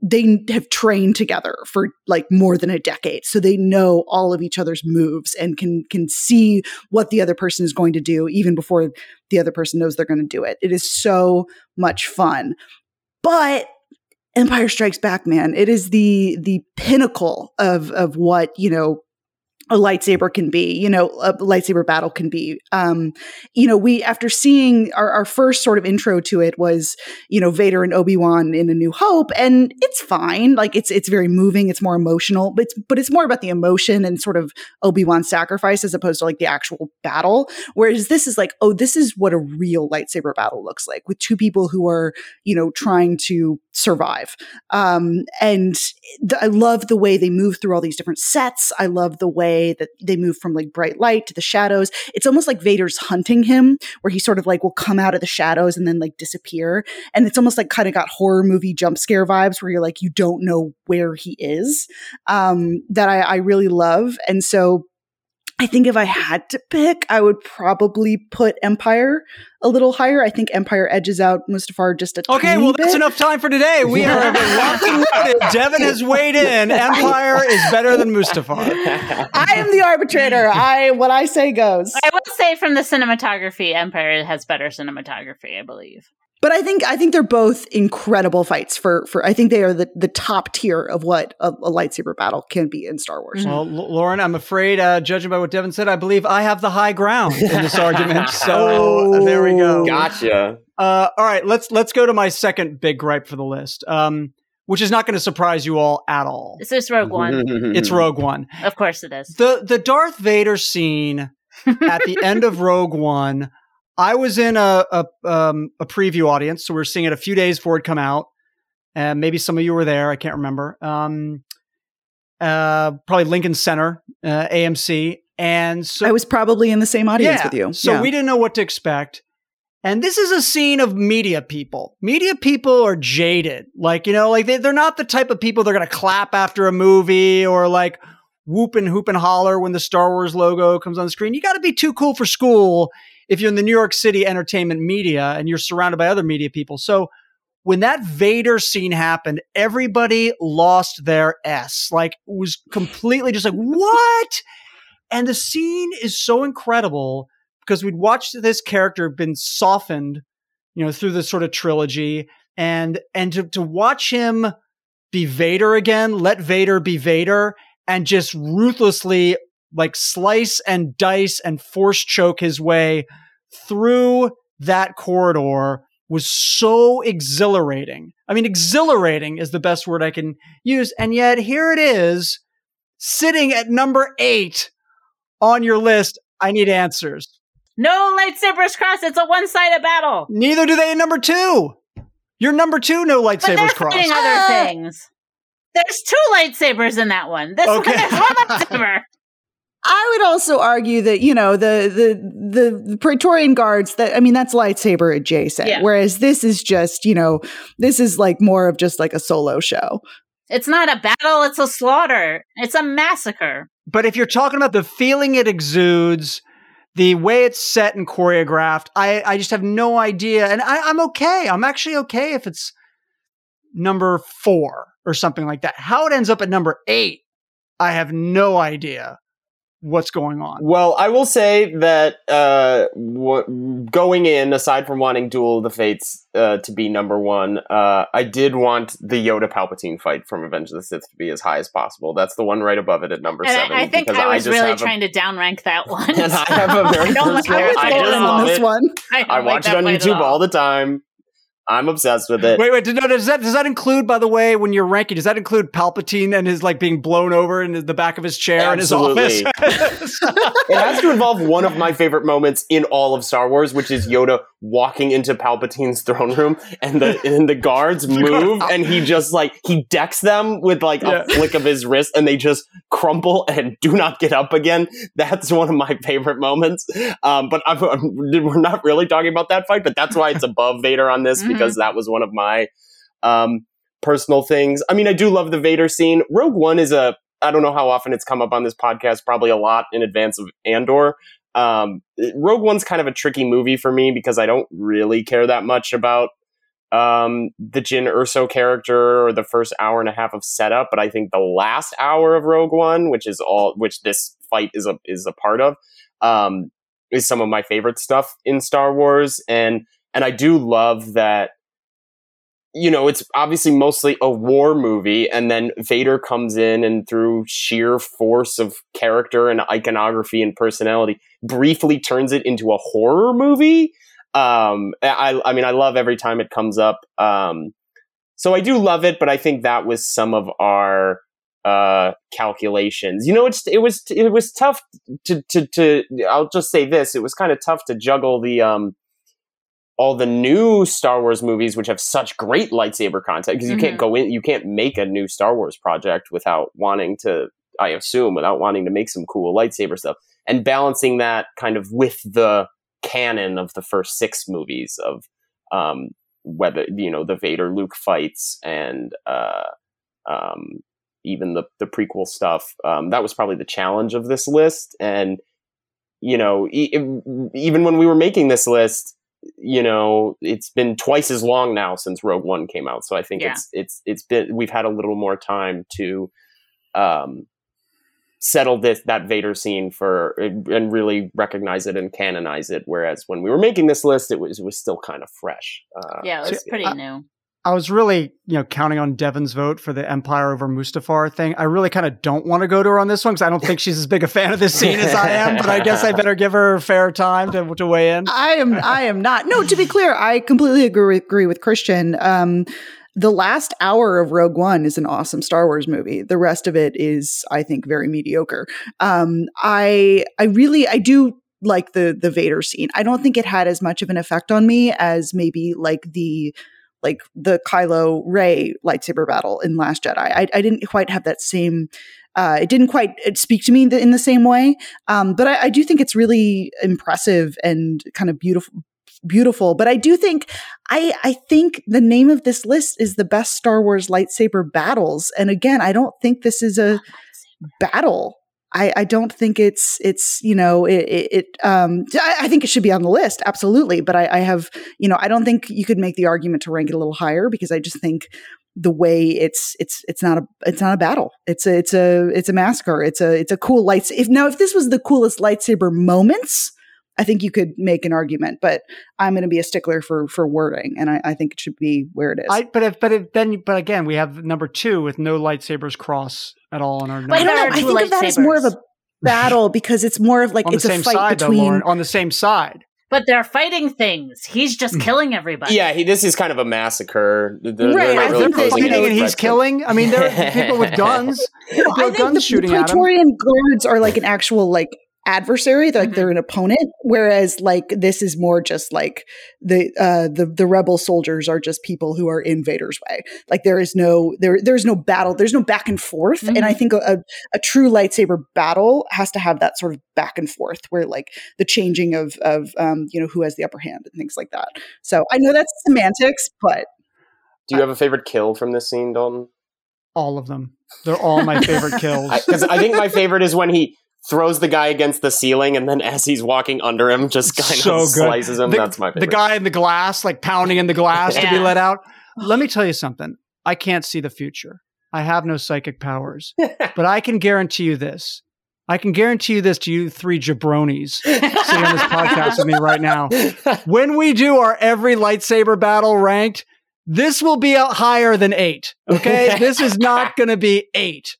Speaker 5: they have trained together for like more than a decade so they know all of each other's moves and can can see what the other person is going to do even before the other person knows they're going to do it it is so much fun but Empire Strikes Back, man, it is the the pinnacle of of what you know a lightsaber can be, you know, a lightsaber battle can be. Um, you know, we after seeing our, our first sort of intro to it was, you know, Vader and Obi Wan in A New Hope, and it's fine. Like it's it's very moving. It's more emotional, but it's but it's more about the emotion and sort of Obi Wan's sacrifice as opposed to like the actual battle. Whereas this is like, oh, this is what a real lightsaber battle looks like with two people who are, you know, trying to survive. Um, and th- I love the way they move through all these different sets. I love the way that they move from like bright light to the shadows. It's almost like Vader's hunting him, where he sort of like will come out of the shadows and then like disappear. And it's almost like kind of got horror movie jump scare vibes where you're like, you don't know where he is. Um, that I, I really love. And so I think if I had to pick, I would probably put Empire a little higher. I think Empire edges out Mustafar just a
Speaker 2: okay. well, that's enough time for today. We are Devan has weighed in. Empire is better than Mustafar.
Speaker 5: I am the arbitrator. I what I say goes.
Speaker 4: I would say from the cinematography, Empire has better cinematography. I believe.
Speaker 5: But I think I think they're both incredible fights for for I think they are the, the top tier of what a, a lightsaber battle can be in Star Wars.
Speaker 2: Well, L- Lauren, I'm afraid, uh, judging by what Devan said, I believe I have the high ground in this argument. So oh, there we go.
Speaker 3: Gotcha.
Speaker 2: Uh, all right, let's let's go to my second big gripe for the list, um, which is not going to surprise you all at all.
Speaker 4: Is this Rogue One?
Speaker 2: it's Rogue One.
Speaker 4: Of course it is.
Speaker 2: The the Darth Vader scene at the end of Rogue One I was in a a, um, a preview audience, so we are seeing it a few days before it come out, and maybe some of you were there. I can't remember. Um, uh, probably Lincoln Center, uh, AMC, and so
Speaker 5: I was probably in the same audience
Speaker 2: yeah,
Speaker 5: with you.
Speaker 2: So yeah. we didn't know what to expect. And this is a scene of media people. Media people are jaded. Like, you know, like they, they're not the type of people they're going to clap after a movie or like whoop and hoop and holler when the Star Wars logo comes on the screen. You got to be too cool for school if you're in the New York City entertainment media and you're surrounded by other media people. So when that Vader scene happened, everybody lost their S. Like was completely just like, what? And the scene is so incredible because we'd watched this character been softened, you know, through this sort of trilogy. And and to, to watch him be Vader again, let Vader be Vader, and just ruthlessly like slice and dice and force choke his way through that corridor was so exhilarating. I mean, exhilarating is the best word I can use. And yet here it is sitting at number eight on your list. I need answers.
Speaker 4: No lightsabers cross. It's a one sided battle.
Speaker 2: Neither do they in number two. You're number two, no lightsabers but cross.
Speaker 4: Fighting other ah. things. There's two lightsabers in that one. This okay. one is one lightsaber.
Speaker 5: I would also argue that you know the the the, the Praetorian guards that I mean that's lightsaber adjacent, yeah. whereas this is just you know this is like more of just like a solo show.
Speaker 4: It's not a battle; it's a slaughter. It's a massacre.
Speaker 2: But if you're talking about the feeling it exudes, the way it's set and choreographed, I I just have no idea, and I, I'm okay. I'm actually okay if it's number four or something like that. How it ends up at number eight, I have no idea what's going on.
Speaker 3: Well, I will say that uh, w- going in, aside from wanting Duel of the Fates uh, to be number one, uh, I did want the Yoda Palpatine fight from Revenge of the Sith to be as high as possible. That's the one right above it at number
Speaker 4: and
Speaker 3: seven.
Speaker 4: I, I think I was I really trying a, to downrank that one.
Speaker 3: And I have a very I personal. I, I just love it. One. I, I watch like it on YouTube all the time. I'm obsessed with it.
Speaker 2: Wait, wait. No, does that does that include, by the way, when you're ranking? Does that include Palpatine and his like being blown over in the back of his chair
Speaker 3: Absolutely.
Speaker 2: in his office?
Speaker 3: it has to involve one of my favorite moments in all of Star Wars, which is Yoda walking into Palpatine's throne room and the and the guards move and he just like he decks them with like
Speaker 2: Yeah.
Speaker 3: a flick of his wrist and they just crumple and do not get up again. That's one of my favorite moments. Um, but I'm, I'm- we're not really talking about that fight, but that's why it's above Vader on this because that was one of my um, personal things. I mean, I do love the Vader scene. Rogue One is a I don't know how often it's come up on this podcast, probably a lot in advance of Andor. Um, Rogue One's kind of a tricky movie for me because I don't really care that much about um, the Jyn Erso character or the first hour and a half of setup, but I think the last hour of Rogue One, which is all which this fight is a is a part of, um, is some of my favorite stuff in Star Wars, and and I do love that. You know, it's obviously mostly a war movie, and then Vader comes in and through sheer force of character and iconography and personality, briefly turns it into a horror movie um i i mean i love every time it comes up um so i do love it but i think that was some of our uh calculations you know it's it was it was tough to to to i'll just say this it was kind of tough to juggle the um all the new Star Wars movies, which have such great lightsaber content, because you
Speaker 4: Mhm.
Speaker 3: can't go in, you can't make a new Star Wars project without wanting to, I assume, without wanting to make some cool lightsaber stuff, and balancing that kind of with the canon of the first six movies of um, whether you know the Vader Luke fights and uh, um, even the the prequel stuff. Um, that was probably the challenge of this list, and you know e- even when we were making this list, you know it's been twice as long now since Rogue One came out, so I think
Speaker 4: Yeah.
Speaker 3: it's it's it's been we've had a little more time to. Um, settle this that Vader scene for and really recognize it and canonize it. Whereas when we were making this list, it was it was still kind of fresh. Uh,
Speaker 4: Yeah, it was
Speaker 2: So,
Speaker 4: pretty
Speaker 2: I-
Speaker 4: new.
Speaker 2: I was really, you know, counting on Devan's vote for the Empire over Mustafar thing. I really kind of don't want to go to her on this one because I don't think she's as big a fan of this scene as I am. But I guess I better give her fair time to, to weigh in.
Speaker 5: I am I am not. No, to be clear, I completely agree, agree with Christian. Um, the last hour of Rogue One is an awesome Star Wars movie. The rest of it is, I think, very mediocre. Um, I I really I do like the the Vader scene. I don't think it had as much of an effect on me as maybe like the like the Kylo Rey lightsaber battle in Last Jedi. I, I didn't quite have that same. Uh, it didn't quite speak to me in the, in the same way. Um, but I, I do think it's really impressive and kind of beautiful. Beautiful, but I do think I I think the name of this list is the best Star Wars lightsaber battles. And again, I don't think this is a battle. I, I don't think it's it's you know it, it, um I, I think it should be on the list absolutely but I, I have you know I don't think you could make the argument to rank it a little higher because I just think the way it's it's it's not a it's not a battle. It's a it's a it's a massacre. It's a it's a cool lights if now if this was the coolest lightsaber moments I think you could make an argument but I'm going to be a stickler for for wording and I, I think it should be where it is.
Speaker 2: I, but if, but if, then, but again, we have number two with no lightsabers cross at all in our.
Speaker 4: But
Speaker 5: I don't know I think of that as more of a battle because it's more of like
Speaker 2: on
Speaker 5: it's
Speaker 2: the
Speaker 5: a
Speaker 2: same
Speaker 5: fight
Speaker 2: side,
Speaker 5: between
Speaker 2: though, Lauren. On the same side.
Speaker 4: But they're fighting things. He's just
Speaker 2: Hmm.
Speaker 4: killing everybody.
Speaker 3: yeah, he, this is kind of a massacre. They're- they're
Speaker 5: Right,
Speaker 3: not
Speaker 5: I
Speaker 3: really
Speaker 5: think that,
Speaker 3: posing
Speaker 5: you know,
Speaker 3: any
Speaker 2: and he's killing. I mean, there are people with guns. People
Speaker 5: I
Speaker 2: with
Speaker 5: think
Speaker 2: guns
Speaker 5: the,
Speaker 2: shooting
Speaker 5: the
Speaker 2: at him.
Speaker 5: Praetorian guards are like an actual like adversary they're like
Speaker 4: Mhm.
Speaker 5: they're an opponent whereas like this is more just like the uh the the rebel soldiers are just people who are in Vader's way like there is no there there's no battle there's no back and forth and I think a, a a true lightsaber battle has to have that sort of back and forth where like the changing of of um you know who has the upper hand and things like that so I know that's semantics but
Speaker 3: Do you have a favorite kill from this scene, Dalton?
Speaker 2: All of them. They're all my favorite kills.
Speaker 3: Because I, think my favorite is when he throws the guy against the ceiling, and then as he's walking under him, just kind
Speaker 2: So
Speaker 3: of
Speaker 2: good.
Speaker 3: slices him.
Speaker 2: the,
Speaker 3: That's my favorite.
Speaker 2: the guy in the glass, like pounding in the glass to be let out. Let me tell you something. I can't see the future. I have no psychic powers, but I can guarantee you this. I can guarantee you this to you three jabronis sitting on this podcast with me right now. When we do our every lightsaber battle ranked, this will be out higher than eight. Okay, this is not going to be eight.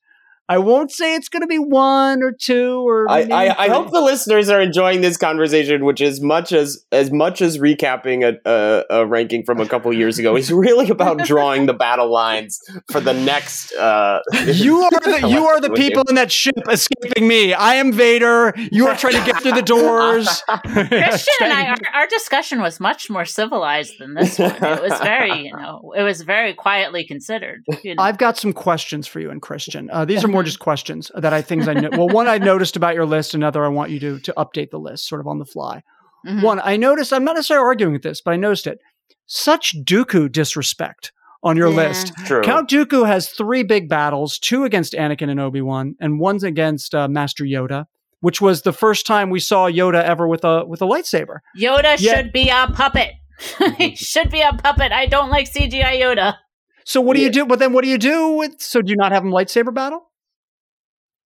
Speaker 2: I won't say it's going to be one or two or.
Speaker 3: I, I, I hope the listeners are enjoying this conversation, which is much as as much as recapping a, a, a ranking from a couple years ago is really about drawing the battle lines for the next. Uh,
Speaker 2: You are the you are the people in that ship escaping me. I am Vader. You are trying to get through the doors.
Speaker 4: Christian and I, our, our discussion was much more civilized than this one. It was very, you know, it was very quietly considered. You know.
Speaker 2: I've got some questions for you and Christian. Uh, these are more just questions that I things I know. Well, one I noticed about your list, another I want you to to update the list, sort of on the fly.
Speaker 4: Mhm.
Speaker 2: One, I noticed. I'm not necessarily arguing with this, but I noticed it. Such Dooku disrespect on your
Speaker 4: Yeah.
Speaker 2: list.
Speaker 3: True.
Speaker 2: Count Dooku has three big battles: two against Anakin and Obi Wan, and one's against uh, Master Yoda, which was the first time we saw Yoda ever with a with a lightsaber.
Speaker 4: Yoda
Speaker 2: Yeah.
Speaker 4: should be a puppet. he should be a puppet. I don't like CGI Yoda.
Speaker 2: So what do
Speaker 3: Yeah.
Speaker 2: you do? But then what do you do with? So do you not have him lightsaber battle?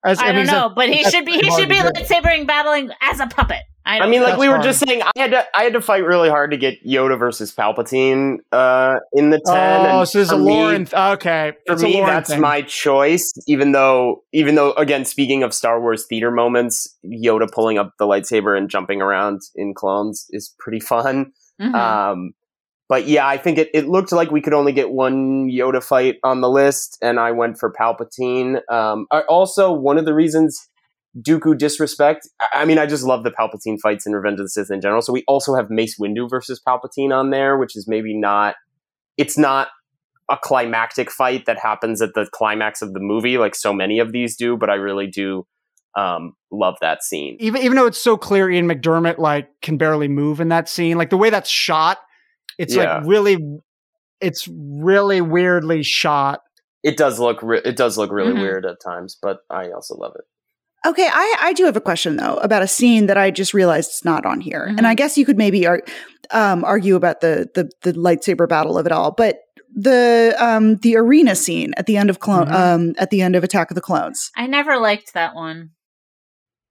Speaker 2: As,
Speaker 4: I,
Speaker 2: mean,
Speaker 4: don't
Speaker 2: is that-
Speaker 4: know, but he should be. He should be lightsabering battling as a puppet. I,
Speaker 3: I
Speaker 4: don't
Speaker 3: mean, like we were
Speaker 2: hard.
Speaker 3: just saying, I had to I had to fight really hard to get Yoda versus Palpatine uh, in the ten.
Speaker 2: Oh,
Speaker 3: and
Speaker 2: so this is a
Speaker 3: for
Speaker 2: Lauren. th- okay,
Speaker 3: for
Speaker 2: it's
Speaker 3: me that's
Speaker 2: thing.
Speaker 3: my choice even though even though again speaking of star wars theater moments yoda pulling up the lightsaber and jumping around in clones is pretty fun
Speaker 4: Mhm.
Speaker 3: um but yeah i think it, it looked like we could only get one yoda fight on the list and i went for palpatine um also one of the reasons Dooku disrespect. I- mean, I just love the Palpatine fights in Revenge of the Sith in general. So we also have Mace Windu versus Palpatine on there, which is maybe not. It's not a climactic fight that happens at the climax of the movie, like so many of these do. But I really do um, love that scene.
Speaker 2: even even though it's so clear Ian McDiarmid like can barely move in that scene, like the way that's shot, it's
Speaker 3: Yeah.
Speaker 2: like really, it's really weirdly shot.
Speaker 3: It does look. Re- it does look really
Speaker 4: Mhm.
Speaker 3: weird at times, but I also love it.
Speaker 5: Okay, I, I do have a question though about a scene that I just realized is not on here, and I guess you could maybe ar- um, argue about the, the the lightsaber battle of it all, but the um, the arena scene at the end of clone
Speaker 2: Mhm.
Speaker 5: um, at the end of Attack of the Clones,
Speaker 4: I never liked that one.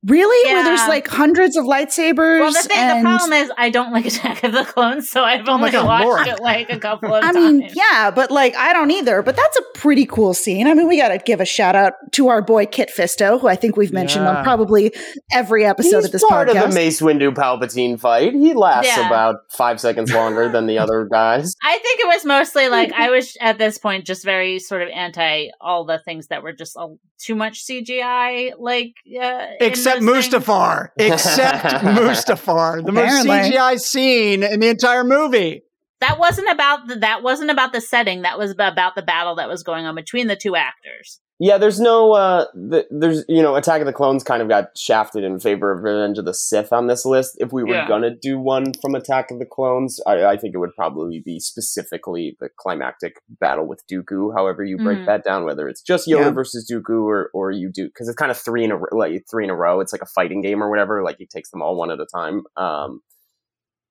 Speaker 5: Really, where there's like hundreds of lightsabers.
Speaker 4: Well, the thing,
Speaker 5: and
Speaker 4: the problem is, I don't like Attack of the Clones, so I've
Speaker 2: Oh
Speaker 4: only
Speaker 2: God,
Speaker 4: watched
Speaker 2: Lauren.
Speaker 4: it like a couple of
Speaker 5: I
Speaker 4: times.
Speaker 5: I mean, yeah, but like I don't either. But that's a pretty cool scene. I mean, we got to give a shout out to our boy Kit Fisto, who I think we've mentioned
Speaker 2: Yeah.
Speaker 5: on probably every episode
Speaker 3: He's
Speaker 5: of this
Speaker 3: part
Speaker 5: podcast.
Speaker 3: of the Mace Windu Palpatine fight. He lasts
Speaker 4: Yeah.
Speaker 3: about five seconds longer than the other guys.
Speaker 4: I think it was mostly like I was at this point just very sort of anti all the things that were just a, too much CGI, like uh, in
Speaker 2: Except. Mustafar. Except Mustafar. The most CGI scene in the entire movie.
Speaker 4: That wasn't about the, that wasn't about the setting. That was about the battle that was going on between the two actors.
Speaker 3: Yeah, there's no, uh, th- there's, you know, Attack of the Clones kind of got shafted in favor of Revenge of the Sith on this list. If we were
Speaker 4: Yeah.
Speaker 3: gonna do one from Attack of the Clones, I, I think it would probably be specifically the climactic battle with Dooku. However, you break
Speaker 4: Mhm.
Speaker 3: that down, whether it's just Yoda
Speaker 5: Yeah.
Speaker 3: versus Dooku or or you do because it's kind of three in a r- like three in a row. It's like a fighting game or whatever. Like he takes them all one at a time. Um,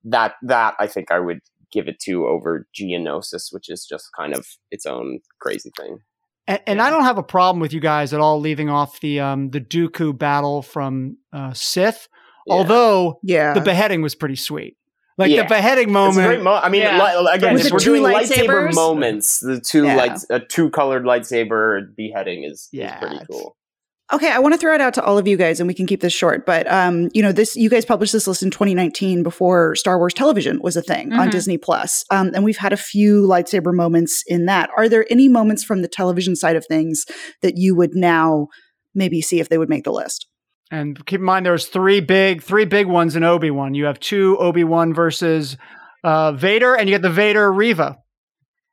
Speaker 3: that that I think I would give it to over Geonosis, which is just kind of its own crazy thing.
Speaker 2: And, and I don't have a problem with you guys at all leaving off the um the Dooku battle from uh, Sith,
Speaker 3: Yeah.
Speaker 2: although
Speaker 5: yeah,
Speaker 2: the beheading was pretty sweet. Like
Speaker 3: Yeah.
Speaker 2: the beheading
Speaker 3: It's a
Speaker 2: moment.
Speaker 3: great mo- I mean,
Speaker 4: Yeah.
Speaker 3: li- again,
Speaker 5: Was
Speaker 3: if we're
Speaker 5: two
Speaker 3: doing lightsaber moments, the two
Speaker 5: Yeah.
Speaker 3: lights, a two colored lightsaber beheading is,
Speaker 2: Yeah,
Speaker 3: is pretty cool.
Speaker 5: Okay, I want to throw it out to all of you guys, and we can keep this short. But um, you know, this you guys published this list in 2019 before Star Wars television was a thing on
Speaker 4: Mhm.
Speaker 5: Disney Plus, um, and we've had a few lightsaber moments in that. Are there any moments from the television side of things that you would now maybe see if they would make the list?
Speaker 2: And keep in mind, there's three big, three big ones in Obi Wan. You have two Obi Wan versus uh, Vader, and you get the Vader Reva.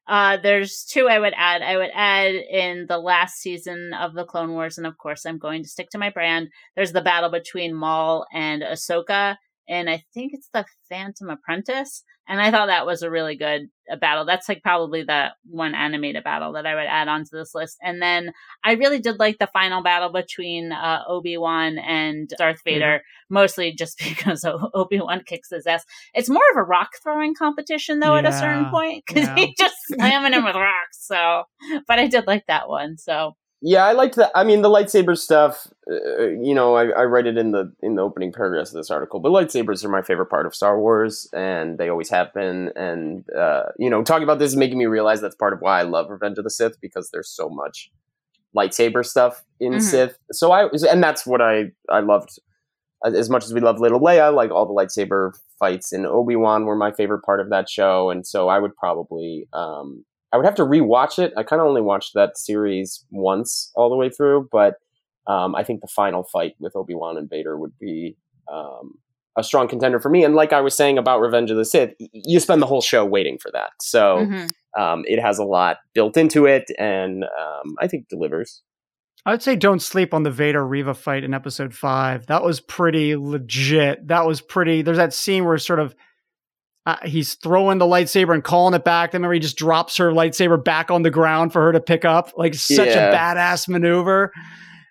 Speaker 4: Uh, there's two I would add. I would add in the last season of the Clone Wars, and of course, I'm going to stick to my brand. There's the battle between Maul and Ahsoka, and I think it's the Phantom Apprentice. And I thought that was a really good uh, battle. That's like probably the one animated battle that I would add onto this list. And then I really did like the final battle between uh, Obi Wan and Darth Vader, mostly just because Obi Wan kicks his ass. It's more of a rock throwing competition though at a certain point because
Speaker 2: yeah.
Speaker 4: he just slamming him with rocks. So, but I did like that one. So
Speaker 3: Yeah, I liked that. I mean, the lightsaber stuff. Uh, you know, I, I write it in the in the opening paragraphs of this article. But lightsabers are my favorite part of Star Wars, and they always have been. And uh, you know, talking about this is making me realize that's part of why I love Revenge of the Sith because there's so much lightsaber stuff in mm-hmm. Sith. So I and that's what I I loved as much as we love Little Leia. Like all the lightsaber fights in Obi Wan were my favorite part of that show, and so I would probably um, I would have to rewatch it. I kind of only watched that series once all the way through, but um, I think the final fight with Obi Wan and Vader would be um, a strong contender for me. And like I was saying about Revenge of the Sith, you spend the whole show waiting for that. So mm-hmm. um, it has a lot built into it, and um, I think delivers.
Speaker 2: I would say don't sleep on the Vader Reva fight in episode five. That was pretty legit. That was pretty. There's that scene where sort of uh, he's throwing the lightsaber and calling it back. Then he just drops her lightsaber back on the ground for her to pick up. Like such yeah. a badass maneuver.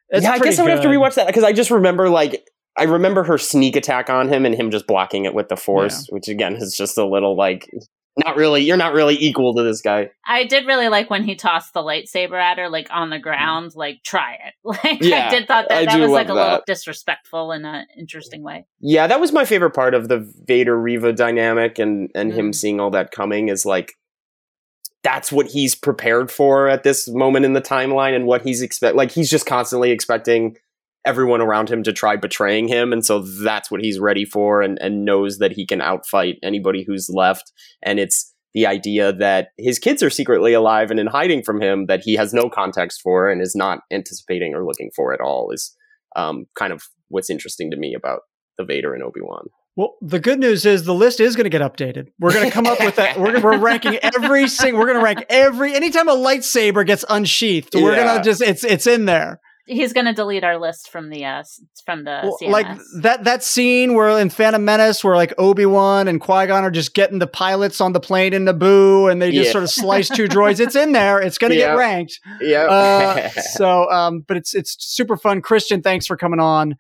Speaker 3: It's yeah, I guess I would have to rewatch that because I just remember like I remember her sneak attack on him and him just blocking it with the force, yeah. which again is just a little like not really you're not really equal to this guy.
Speaker 4: I did really like when he tossed the lightsaber at her like on the ground, like try it. Like yeah, I did thought that that was like a that. little disrespectful in an interesting way.
Speaker 3: Yeah, that was my favorite part of the Vader Reva dynamic and and mm-hmm. him seeing all that coming is like that's what he's prepared for at this moment in the timeline and what he's expect like he's just constantly expecting everyone around him to try betraying him and so that's what he's ready for and, and knows that he can outfight anybody who's left and it's the idea that his kids are secretly alive and in hiding from him that he has no context for and is not anticipating or looking for at all is um, kind of what's interesting to me about the Vader and Obi Wan.
Speaker 2: Well, the good news is the list is going to get updated. We're going to come up with that. We're, we're ranking every single. We're going to rank every anytime a lightsaber gets unsheathed. We're yeah. going to just it's it's in there
Speaker 4: he's going to delete our list from the uh from the well,
Speaker 2: like that that scene where in Phantom Menace where like Obi Wan and Qui Gon are just getting the pilots on the plane in Naboo and they just yeah. sort of slice two droids. It's in there. It's going to yeah. get ranked.
Speaker 3: Yeah.
Speaker 2: Uh, so, um, but it's it's super fun. Christian, thanks for coming on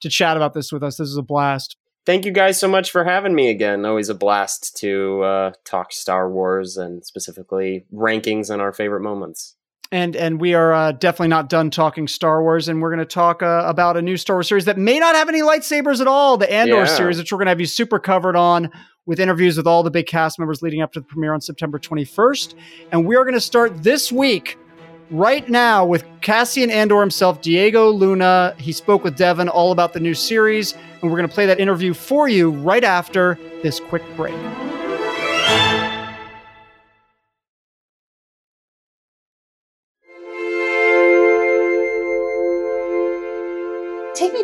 Speaker 2: to chat about this with us. This is a blast.
Speaker 3: Thank you guys so much for having me again. Always a blast to uh, talk Star Wars and specifically rankings and our favorite moments
Speaker 2: and and we are uh, definitely not done talking Star Wars, and we're going to talk uh, about a new Star Wars series that may not have any lightsabers at all, the Andor yeah. series, which we're going to have you super covered on with interviews with all the big cast members leading up to the premiere on September 21st, and we are going to start this week. Right now, with Cassian Andor himself, Diego Luna, he spoke with Devan all about the new series, and we're going to play that interview for you right after this quick break.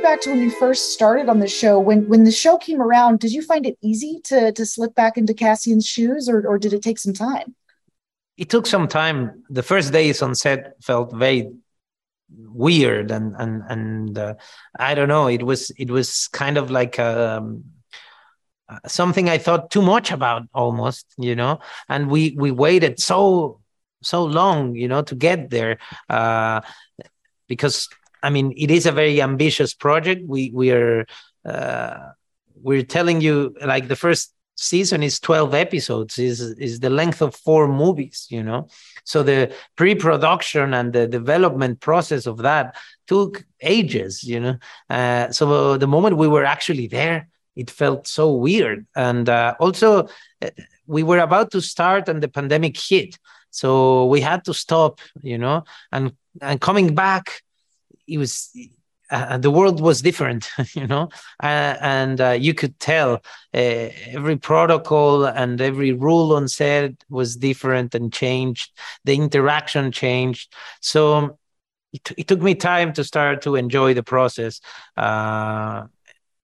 Speaker 5: Back to when you first started on the show. When when the show came around, did you find it easy to to slip back into Cassian's shoes, or or did it take some time?
Speaker 1: It took some time. The first days on set felt very weird, and and and uh, I don't know. It was it was kind of like um, something I thought too much about, almost, you know. And we we waited so so long, you know, to get there. Uh, because I mean, it is a very ambitious project. We we are uh, we're telling you like the first season is 12 episodes is is the length of four movies you know? So the pre-production and the development process of that took ages you know? Uh, so the moment we were actually there it felt so weird. And uh, also uh, we were about to start and the pandemic hit. So we had to stop you know? And and coming back it was uh, the world was different, you know, uh, and uh, you could tell uh, every protocol and every rule on set was different and changed. The interaction changed, so it, t- it took me time to start to enjoy the process. Uh,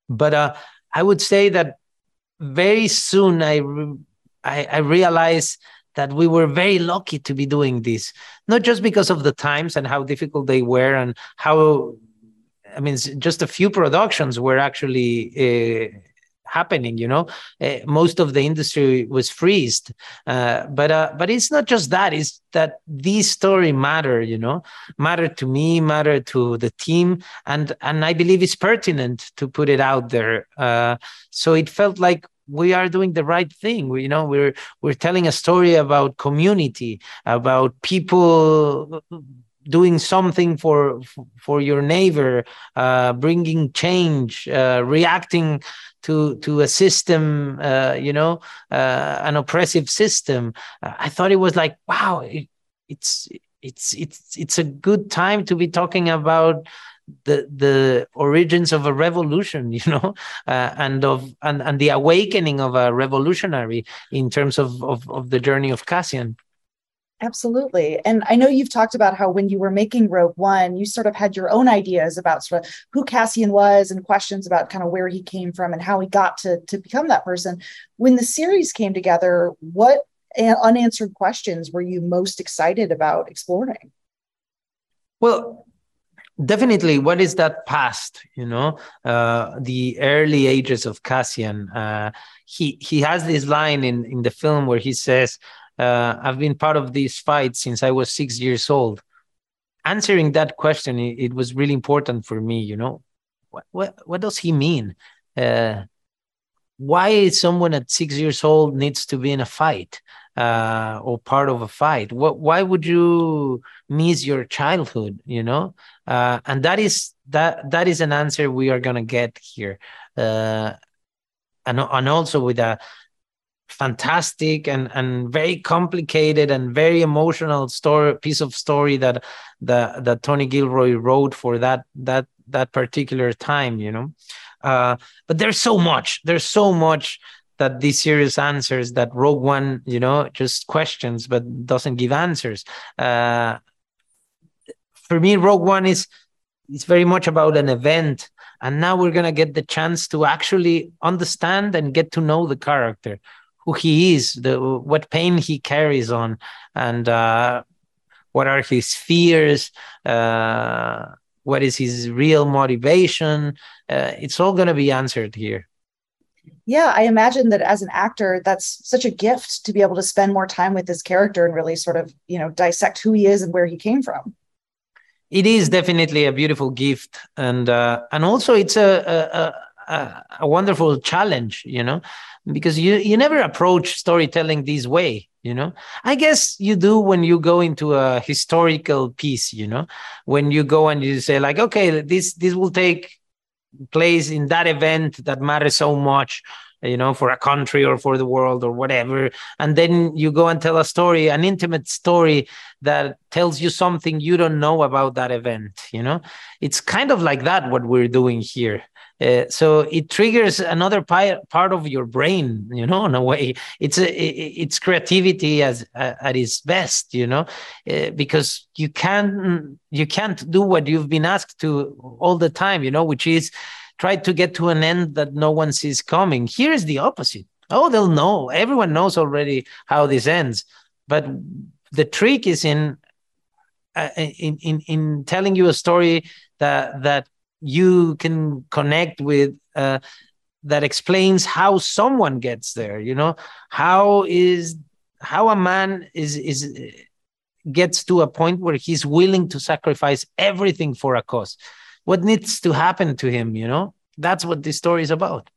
Speaker 1: but uh, I would say that very soon I re- I, I realized that we were very lucky to be doing this, not just because of the times and how difficult they were and how, I mean, just a few productions were actually uh, happening. You know, uh, most of the industry was freezed, uh, but uh, but it's not just that. It's that these story matter. You know, matter to me, matter to the team, and and I believe it's pertinent to put it out there. Uh, so it felt like we are doing the right thing. We, you know we're we're telling a story about community about people doing something for for your neighbor uh, bringing change uh, reacting to to a system uh, you know uh, an oppressive system. I thought it was like wow it, it's it's it's it's a good time to be talking about the the origins of a revolution you know uh, and of and, and the awakening of a revolutionary in terms of, of of the journey of cassian
Speaker 5: Absolutely. And I know you've talked about how when you were making Rogue One, you sort of had your own ideas about sort of who Cassian was and questions about kind of where he came from and how he got to, to become that person. When the series came together, what unanswered questions were you most excited about exploring?
Speaker 1: Well, definitely what is that past you know uh, the early ages of cassian uh, he he has this line in in the film where he says uh, I've been part of these fights since I was six years old. Answering that question, it, it was really important for me. You know, what what what does he mean? Uh, why someone at six years old needs to be in a fight uh, or part of a fight? What? Why would you miss your childhood? You know, uh, and that is that that is an answer we are gonna get here, uh, and and also with a fantastic and and very complicated and very emotional story piece of story that that that Tony Gilroy wrote for that that that particular time you know uh, but there's so much there's so much that these series answers that Rogue One you know just questions but doesn't give answers uh, for me Rogue One is it's very much about an event and now we're to get the chance to actually understand and get to know the character who he is, the what pain he carries on, and uh, what are his fears, uh, what is his real motivation. Uh, it's all going to be answered here.
Speaker 5: Yeah, I imagine that as an actor, that's such a gift to be able to spend more time with this character and really sort of, you know, dissect who he is and where he came from.
Speaker 1: It is definitely a beautiful gift, and uh, and also it's a, a, a, a wonderful challenge. You know, because you you never approach storytelling this way you know i guess you do when you go into a historical piece you know when you go and you say like okay this this will take place in that event that matters so much you know for a country or for the world or whatever. And then you go and tell a story an intimate story that tells you something you don't know about that event you know? It's kind of like that what we're doing here uh, so it triggers another pi- part of your brain you know in a way. It's a, it's creativity as uh, at its best you know uh, because you can't you can't do what you've been asked to all the time you know which is try to get to an end that no one sees coming. Here is the opposite. Oh they'll know. Everyone knows already how this ends. But the trick is in uh, in in in telling you a story that that you can connect with uh, that explains how someone gets there you know? How is how a man is is gets to a point where he's willing to sacrifice everything for a cause. What needs to happen to him you know? That's what this story is about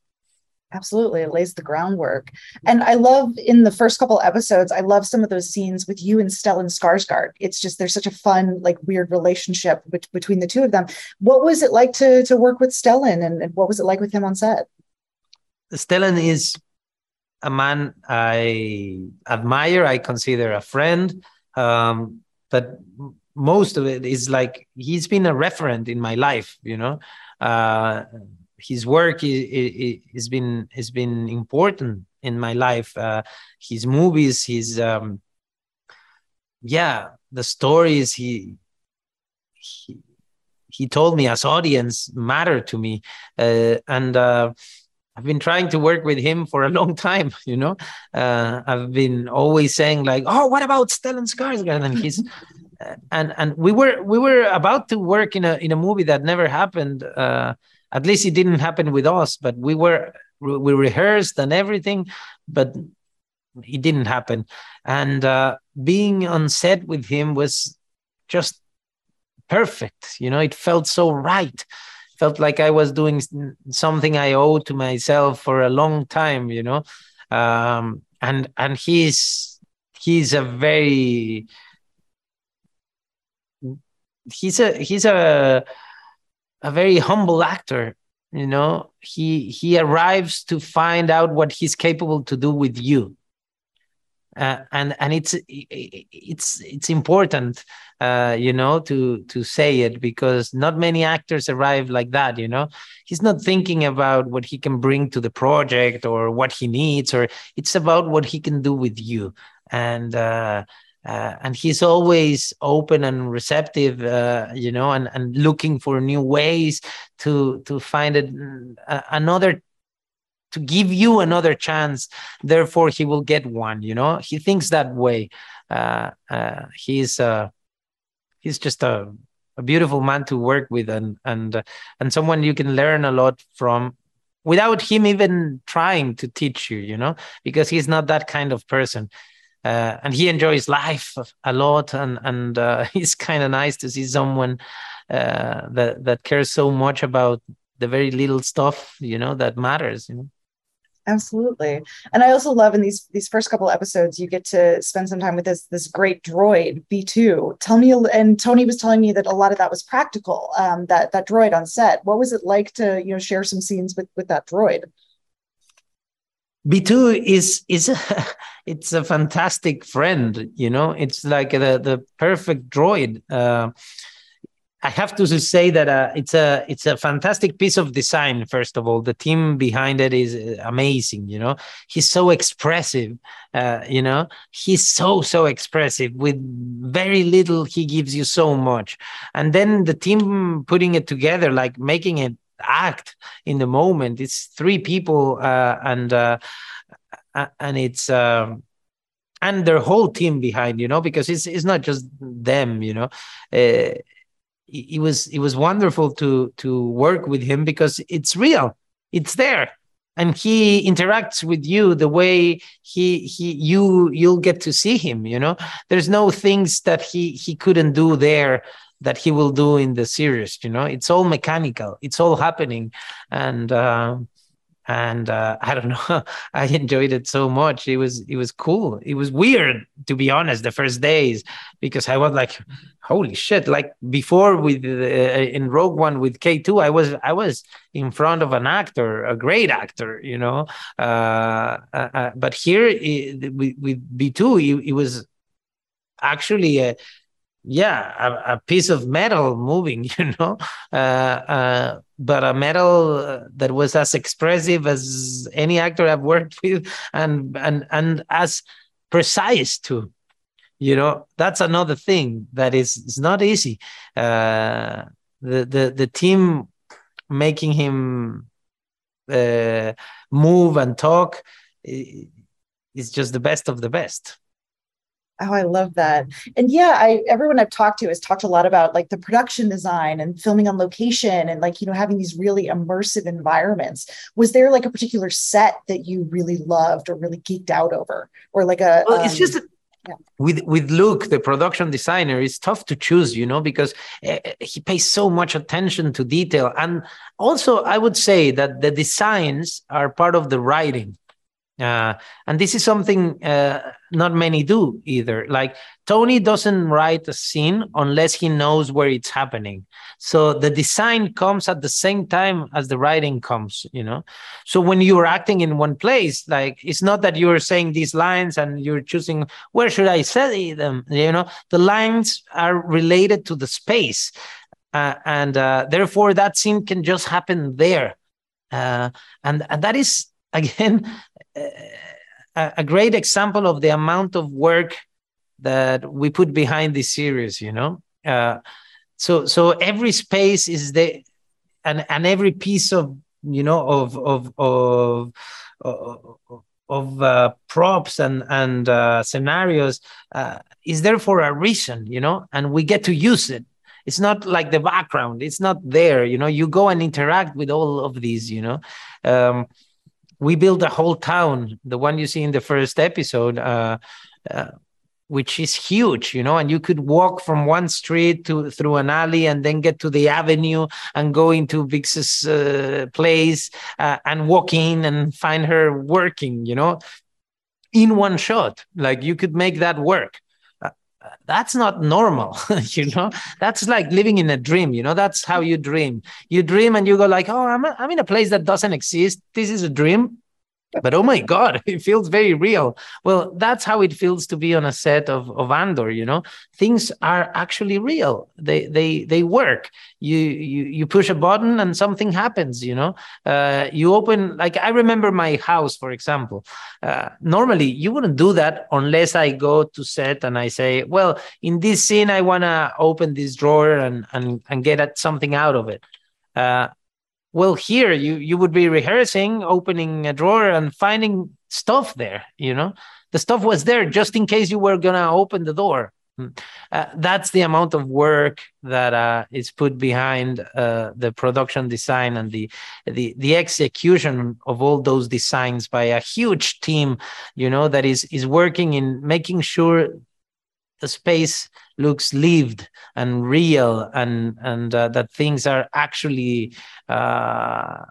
Speaker 5: Absolutely. It lays the groundwork. And I love in the first couple episodes, I love some of those scenes with you and Stellan Skarsgård. It's just there's such a fun, like weird relationship be- between the two of them. What was it like to to work with Stellan and, and what was it like with him on set?
Speaker 1: Stellan is a man I admire, I consider a friend. Um, but most of it is like he's been a referent in my life, you know. Uh, his work has been has been important in my life. Uh, his movies, his um, yeah, the stories he he he told me as audience matter to me, uh, and uh, I've been trying to work with him for a long time. You know, uh, I've been always saying like, "Oh, what about Stellan Skarsgård?" And he's and and we were we were about to work in a in a movie that never happened. At least it didn't happen with us but we were we rehearsed and everything but it didn't happen. And uh, being on set with him was just perfect you know it felt so right. Felt like i was doing something i owed to myself for a long time you know? Um, and and he's he's a very he's a he's a a very humble actor you know? He he arrives to find out what he's capable to do with you. Uh, and and it's it's it's important uh, you know to to say it because not many actors arrive like that you know? He's not thinking about what he can bring to the project or what he needs or it's about what he can do with you. And uh, uh, and he's always open and receptive uh, you know and, and looking for new ways to to find it, uh, another to give you another chance. Therefore he will get one you know? He thinks that way. Uh, uh, he's uh, he's just a, a beautiful man to work with and and and someone you can learn a lot from without him even trying to teach you you know? Because he's not that kind of person uh, and he enjoys life a lot and and uh, it's kind of nice to see someone that that cares so much about the very little stuff you know that matters you know?
Speaker 5: Absolutely. And i also love in these these first couple episodes you get to spend some time with this this great droid b2 tell me and tony was telling me that a lot of that was practical um, that that droid on set. What was it like to you know share some scenes with with that droid
Speaker 1: b2 is is a, it's a fantastic friend you know it's like the the perfect droid uh, I have to say that uh, it's a it's a fantastic piece of design. First of all, the team behind it is uh, amazing. You know, he's so expressive. Uh, you know, he's so so expressive. With very little, he gives you so much. And then the team putting it together, like making it act in the moment. It's three people, uh, and uh, and it's. Um, and their whole team behind, you know, because it's it's not just them, you know. Uh, it was it was wonderful to to work with him because it's real it's there and he interacts with you the way he he you you'll get to see him you know there's no things that he he couldn't do there that he will do in the series you know it's all mechanical it's all happening and um and uh, I don't know, I enjoyed it so much. It was it was cool. It was weird to be honest the first days because I was like, holy shit! Like before with uh, in Rogue One with K two, I was I was in front of an actor, a great actor, you know. Uh, uh, uh but here it, with, with B two, it, it was actually a yeah a, a, piece of metal moving you know? Uh, uh, but a metal uh, that was as expressive as any actor i've worked with and and and as precise too you know? That's another thing that is it's not easy. Uh, the the the team making him uh, move and talk is just the best of the best
Speaker 5: Oh, I love that. And yeah, I everyone I've talked to has talked a lot about like the production design and filming on location and like, you know, having these really immersive environments. Was there like a particular set that you really loved or really geeked out over? Or like a
Speaker 1: Well, it's um, just yeah. with with Luke, the production designer, it's tough to choose, you know, because uh, he pays so much attention to detail. And also, I would say that the designs are part of the writing uh, and this is something uh, not many do either. Like Tony doesn't write a scene unless he knows where it's happening. So the design comes at the same time as the writing comes, you know. So when you're acting in one place, like it's not that you're saying these lines and you're choosing where should I say them, you know. The lines are related to the space, uh, and uh, therefore that scene can just happen there. Uh, and, and that is again a, great example of the amount of work that we put behind this series you know? Uh, so so every space is the and and every piece of you know of of of of, of uh, props and and uh, scenarios uh, is there for a reason you know? And we get to use it. It's not like the background. It's not there you know? You go and interact with all of these you know? Um, we built a whole town, the one you see in the first episode, uh, uh, which is huge, you know, and you could walk from one street to through an alley and then get to the avenue and go into Bix's uh, place uh, and walk in and find her working, you know, in one shot. Like you could make that work that's not normal you know? That's like living in a dream you know? That's how you dream. You dream and you go like oh i'm, I'm in a place that doesn't exist. This is a dream but oh my god it feels very real. Well that's how it feels to be on a set of, of andor you know? Things are actually real. They they they work. You you you push a button and something happens you know? Uh, you open like i remember my house for example. Uh, normally you wouldn't do that unless i go to set and i say well in this scene i want to open this drawer and and and get at something out of it. Uh, well here you you would be rehearsing opening a drawer and finding stuff there you know the stuff was there just in case you were gonna open the door hmm. uh, that's the amount of work that uh, is put behind uh, the production design and the, the the execution of all those designs by a huge team you know that is is working in making sure the space looks lived and real and and uh, that things are actually uh,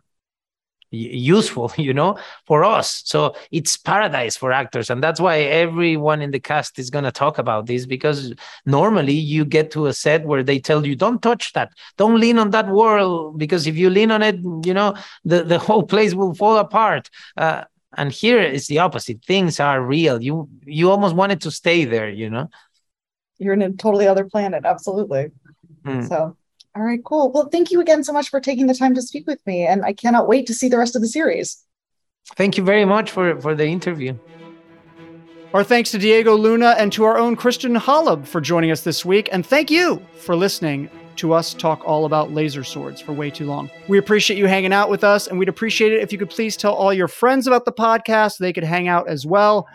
Speaker 1: useful you know for us. So it's paradise for actors. And that's why everyone in the cast is going to talk about this because normally you get to a set where they tell you don't touch that. Don't lean on that wall because if you lean on it you know the, the whole place will fall apart. Uh, and here is the opposite. Things are real. You you almost wanted to stay there you know
Speaker 5: you're in a totally other planet. Absolutely. Mm. So, all right, cool. Well, thank you again so much for taking the time to speak with me. And I cannot wait to see the rest of the series.
Speaker 1: Thank you very much for, for the interview.
Speaker 2: Our thanks to Diego Luna and to our own Christian Holub for joining us this week. And thank you for listening to us talk all about laser swords for way too long. We appreciate you hanging out with us, and we'd appreciate it if you could please tell all your friends about the podcast so they could hang out as well.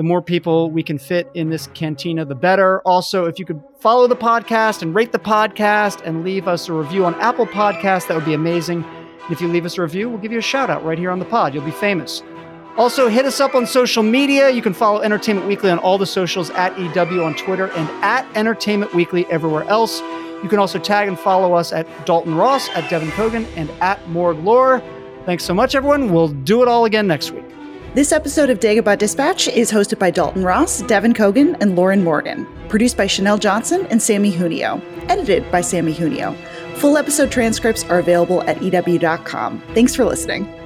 Speaker 2: The more people we can fit in this cantina, the better. Also, if you could follow the podcast and rate the podcast and leave us a review on Apple Podcasts, that would be amazing. And if you leave us a review, we'll give you a shout out right here on the pod. You'll be famous. Also, hit us up on social media. You can follow Entertainment Weekly on all the socials at EW on Twitter and at Entertainment Weekly everywhere else. You can also tag and follow us at Dalton Ross, at Devan Coggan, and at Morg Lore. Thanks so much, everyone. We'll do it all again next week.
Speaker 5: This episode of Dagobah Dispatch is hosted by Dalton Ross, Devan Coggan, and Lauren Morgan. Produced by Chanel Johnson and Sammy Junio. Edited by Sammy Junio. Full episode transcripts are available at EW.com. Thanks for listening.